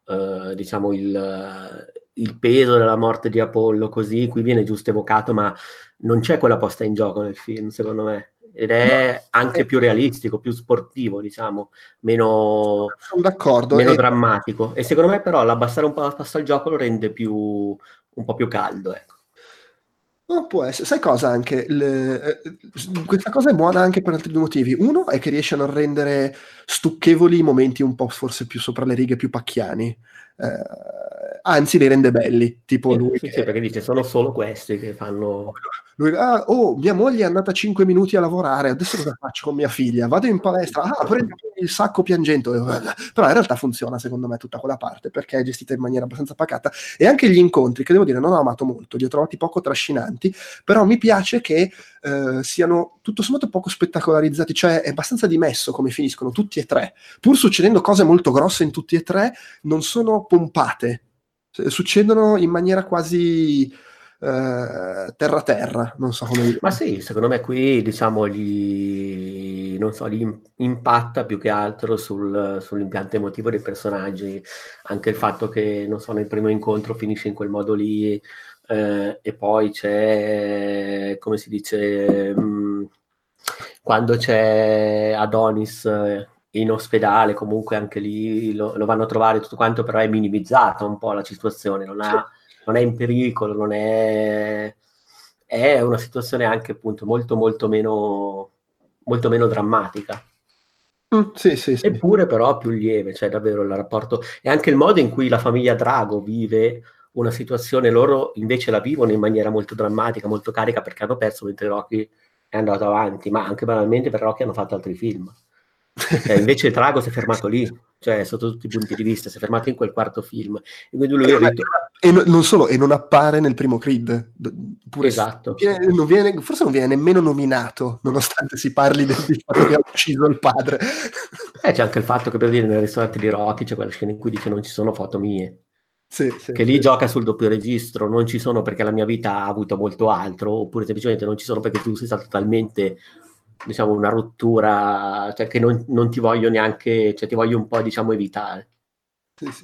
eh, diciamo, il, il peso della morte di Apollo, così qui viene giusto evocato, ma non c'è quella posta in gioco nel film, secondo me. Ed è anche è... più realistico, più sportivo, diciamo, meno, meno e... drammatico. E secondo me, però, l'abbassare un po' la posta al gioco lo rende più, un po' più caldo. Ecco. No, può essere. Sai cosa anche? Le... Eh, questa cosa è buona anche per altri due motivi. Uno è che riesce a non rendere stucchevoli i momenti un po' forse più sopra le righe, più pacchiani. Eh, anzi li rende belli, tipo sì, lui. Sì, che... perché dice sono solo questi che fanno... Lui, ah, oh, mia moglie è andata 5 minuti a lavorare, adesso cosa faccio con mia figlia? Vado in palestra, ah, prendo il sacco piangendo. Però in realtà funziona secondo me tutta quella parte, perché è gestita in maniera abbastanza pacata. E anche gli incontri, che devo dire non ho amato molto, li ho trovati poco trascinanti, però mi piace che eh, siano tutto sommato poco spettacolarizzati, cioè è abbastanza dimesso come finiscono tutti e tre. Pur succedendo cose molto grosse in tutti e tre, non sono pompate, succedono in maniera quasi eh, terra terra, non so come dire. Ma sì, secondo me qui diciamo gli, so, gli impatta più che altro sul, sull'impianto emotivo dei personaggi, anche il fatto che, non so, nel primo incontro finisce in quel modo lì eh, e poi c'è, come si dice, mh, mm, quando c'è Adonis eh, in ospedale, comunque anche lì lo, lo, vanno a trovare tutto quanto, però è minimizzata un po' la situazione, non ha... Non è in pericolo, non è... è una situazione anche appunto molto molto meno, molto meno drammatica. Mm, sì, sì, sì. Eppure però più lieve, cioè davvero il rapporto e anche il modo in cui la famiglia Drago vive una situazione, loro invece la vivono in maniera molto drammatica, molto carica perché hanno perso mentre Rocky è andato avanti, ma anche banalmente per Rocky hanno fatto altri film. Cioè, invece Drago si è fermato lì, cioè sotto tutti i punti di vista, si è fermato in quel quarto film. E, e, detto... e non solo, e non appare nel primo Creed. Pure esatto. Viene, non viene, forse non viene nemmeno nominato, nonostante si parli del fatto che ha ucciso il padre. (laughs) Eh, c'è anche il fatto che per dire nel ristorante di Rocky c'è quella scena in cui dice non ci sono foto mie. Sì, sì, che lì sì. gioca sul doppio registro, non ci sono perché la mia vita ha avuto molto altro, oppure semplicemente non ci sono perché tu sei stato talmente diciamo, una rottura, cioè che non, non, ti voglio neanche, cioè ti voglio un po', diciamo, evitare.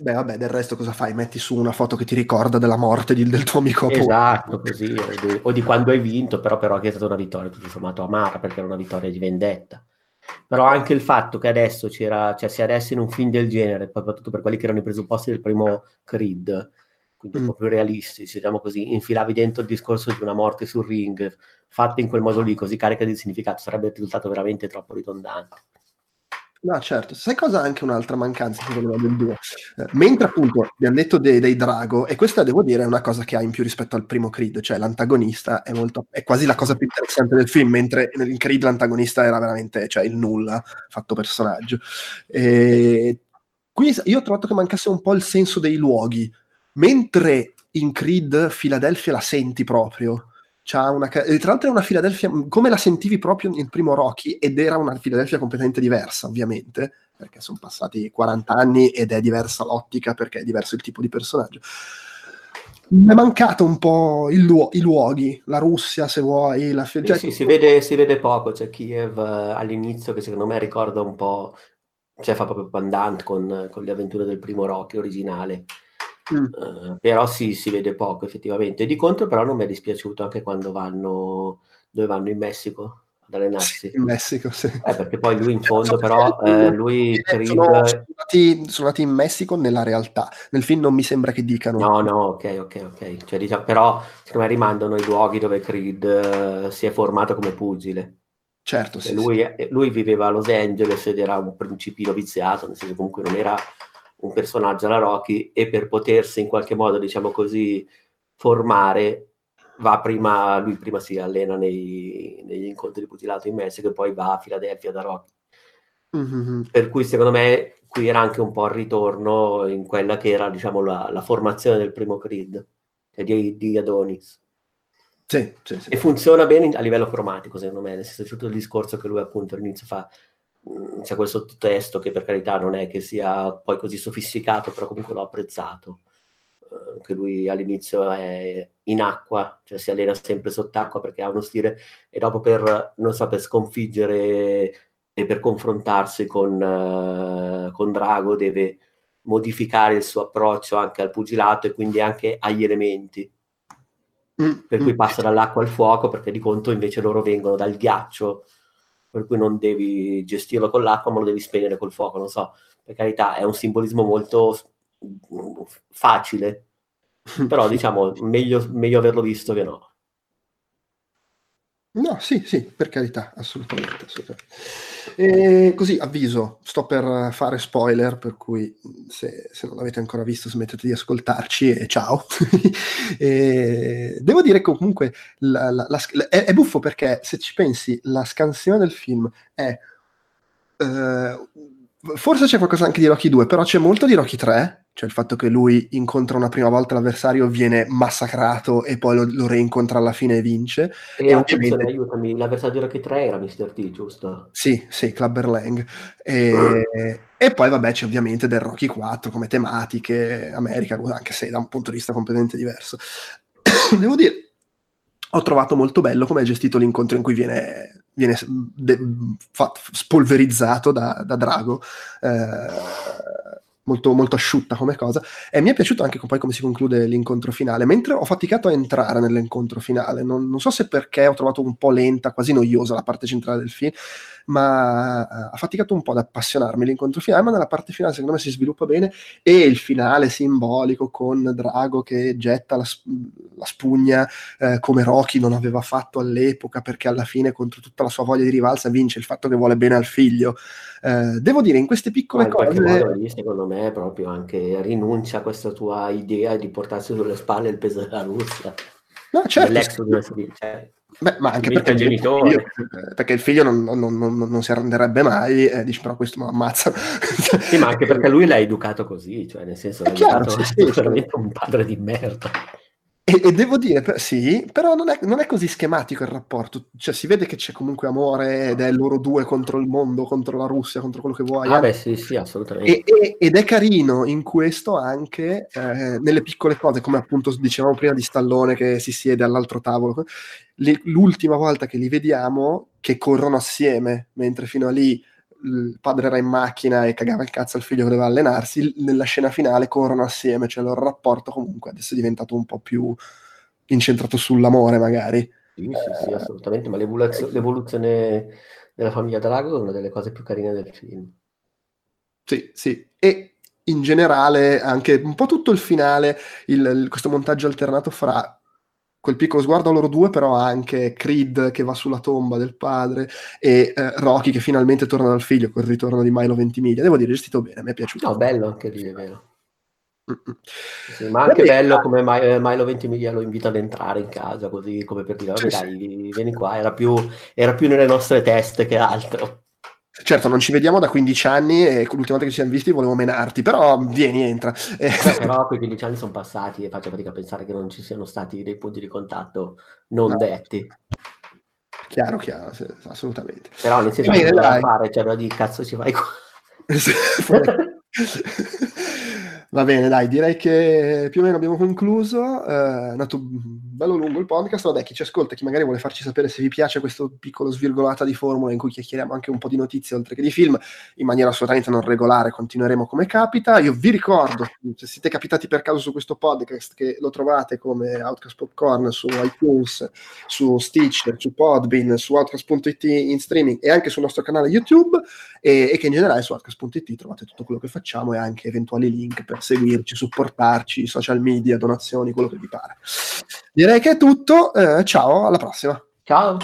Beh, vabbè, del resto cosa fai? Metti su una foto che ti ricorda della morte di, del tuo amico. Esatto, così, o di, o di, quando hai vinto, però, però che è stata una vittoria tutto sommato amara, perché era una vittoria di vendetta. Però anche il fatto che adesso c'era, cioè se adesso in un film del genere, soprattutto per quelli che erano i presupposti del primo Creed, quindi mm. un po' più realistici, diciamo così, infilavi dentro il discorso di una morte sul ring, fatta in quel modo lì, così carica di significato, sarebbe risultato veramente troppo ridondante. No, certo. Sai cosa? Anche un'altra mancanza, secondo me, del 2. Eh, mentre appunto abbiamo detto dei, dei, Drago, e questa devo dire è una cosa che ha in più rispetto al primo Creed, cioè l'antagonista è, molto, è quasi la cosa più interessante del film, mentre nel Creed l'antagonista era veramente cioè, il nulla fatto personaggio. E qui io ho trovato che mancasse un po' il senso dei luoghi, mentre in Creed Philadelphia la senti proprio una, tra l'altro è una Philadelphia come la sentivi proprio nel primo Rocky ed era una Philadelphia completamente diversa ovviamente perché sono passati 40 anni ed è diversa l'ottica perché è diverso il tipo di personaggio. Mi è mancato un po' luo- i luoghi, la Russia se vuoi, la sì, cioè, sì, si, vede, si, vede, poco, c'è Kiev uh, all'inizio che secondo me ricorda un po', cioè fa proprio pandant con, con le avventure del primo Rocky originale, Mm. Uh, però sì, si vede poco effettivamente. Di contro, però, non mi è dispiaciuto anche quando vanno dove vanno in Messico ad allenarsi. in Messico, sì. Eh, perché poi lui in fondo, però, eh, lui Creed... sono, andati, sono andati in Messico nella realtà. Nel film non mi sembra che dicano. No, no, ok, ok, ok. Cioè, diciamo, però, secondo me rimandano i luoghi dove Creed uh, si è formato come pugile. Certo, sì, lui, sì. lui, viveva a Los Angeles ed era un principino viziato, nel senso comunque non era un personaggio alla Rocky e per potersi in qualche modo, diciamo così, formare, va prima, lui prima si allena nei, negli incontri di pugilato in Messico e poi va a Filadelfia da Rocky. Mm-hmm. Per cui secondo me qui era anche un po' il ritorno in quella che era, diciamo, la, la formazione del primo Creed, cioè di, di Adonis. Sì, sì, sì. E funziona bene a livello cromatico, secondo me, nel senso tutto il discorso che lui appunto all'inizio fa c'è quel sottotesto che per carità non è che sia poi così sofisticato, però comunque l'ho apprezzato. Uh, che lui all'inizio è in acqua, cioè si allena sempre sott'acqua perché ha uno stile, e dopo per, non so, per sconfiggere e per confrontarsi con, uh, con Drago deve modificare il suo approccio anche al pugilato e quindi anche agli elementi. Mm, per cui mm. passa dall'acqua al fuoco perché di conto invece loro vengono dal ghiaccio per cui non devi gestirlo con l'acqua, ma lo devi spegnere col fuoco, non so, per carità è un simbolismo molto facile, (laughs) però diciamo meglio, meglio averlo visto che no. No, sì, sì, per carità, assolutamente. assolutamente. E così avviso, sto per fare spoiler, per cui se, se non l'avete ancora visto smettete di ascoltarci e ciao. (laughs) e devo dire che comunque la, la, la, è, è, buffo perché se ci pensi la scansione del film è... Eh, forse c'è qualcosa anche di Rocky 2, però c'è molto di Rocky 3 cioè il fatto che lui incontra una prima volta l'avversario, viene massacrato e poi lo, lo reincontra alla fine e vince. E, e ovviamente... aiutami, l'avversario Rocky 3 era Mr. T, giusto? Sì, sì, Clubber Lang. E, (clears throat) e poi vabbè c'è ovviamente del Rocky 4 come tematiche, America, anche se da un punto di vista completamente diverso. (coughs) Devo dire, ho trovato molto bello come è gestito l'incontro in cui viene, viene de- fa- spolverizzato da, da Drago. Eh, molto, molto asciutta come cosa. E mi è piaciuto anche poi come si conclude l'incontro finale, mentre ho faticato a entrare nell'incontro finale. Non, non so se perché ho trovato un po' lenta, quasi noiosa la parte centrale del film, ma uh, ha faticato un po' ad appassionarmi l'incontro finale, ma nella parte finale secondo me si sviluppa bene e il finale simbolico con Drago che getta la, la spugna eh, come Rocky non aveva fatto all'epoca perché alla fine contro tutta la sua voglia di rivalsa vince il fatto che vuole bene al figlio. Eh, devo dire, in queste piccole ma in cose... Lì, secondo me proprio anche rinuncia a questa tua idea di portarsi sulle spalle il peso della Russia. No, certo. Beh, ma anche perché il, figlio, perché il figlio non, non, non, non si arrenderebbe mai, eh, dici però questo mi ammazza. sì, ma anche perché lui l'ha educato così, cioè nel senso è chiaro, sì, sì, veramente un padre di merda. E, e, devo dire, per, sì, però non è, non è, così schematico il rapporto. Cioè, si vede che c'è comunque amore ed è loro due contro il mondo, contro la Russia, contro quello che vuoi. Ah, beh, sì, sì, assolutamente. E, e, ed è carino in questo anche eh, nelle piccole cose, come appunto dicevamo prima di Stallone che si siede all'altro tavolo. L'ultima volta che li vediamo, che corrono assieme, mentre fino a lì il padre era in macchina e cagava il cazzo al figlio che doveva allenarsi, nella scena finale corrono assieme, cioè il loro rapporto comunque adesso è diventato un po' più incentrato sull'amore magari. Sì, sì, sì, assolutamente, ma l'evoluzio- l'evoluzione della famiglia Drago è una delle cose più carine del film. Sì, sì, e in generale anche un po' tutto il finale, il, il, questo montaggio alternato fra quel piccolo sguardo a loro due, però anche Creed che va sulla tomba del padre e eh, Rocky che finalmente torna dal figlio col ritorno di Milo Ventimiglia. Devo dire, gestito bene, mi è piaciuto. No, bello anche lì, è vero. Sì, ma anche bello come eh, Milo Ventimiglia lo invita ad entrare in casa, così come per dire, sì, dai, vieni qua, era più, era più nelle nostre teste che altro. Certo, non ci vediamo da 15 anni e l'ultima volta che ci siamo visti volevo menarti, però vieni, entra. Eh. Beh, (laughs) però quei 15 anni sono passati e faccio fatica a pensare che non ci siano stati dei punti di contatto non no. detti. Chiaro, chiaro, sì, assolutamente. Però nel senso che da fare, cioè, di cazzo ci vai qua. (laughs) Va bene, dai, direi che più o meno abbiamo concluso. Eh, è andato bello lungo il podcast. Vabbè, chi ci ascolta, chi magari vuole farci sapere se vi piace questo piccolo svirgolata di formula in cui chiacchieriamo anche un po' di notizie oltre che di film, in maniera assolutamente non regolare, continueremo come capita. Io vi ricordo, se siete capitati per caso su questo podcast, che lo trovate come Outcast Popcorn su iTunes, su Stitcher, su Podbean, su Outcast.it in streaming e anche sul nostro canale YouTube e, e che in generale su Outcast.it trovate tutto quello che facciamo e anche eventuali link per seguirci, supportarci, social media, donazioni, quello che vi pare. Direi che è tutto, eh, ciao, alla prossima. Ciao.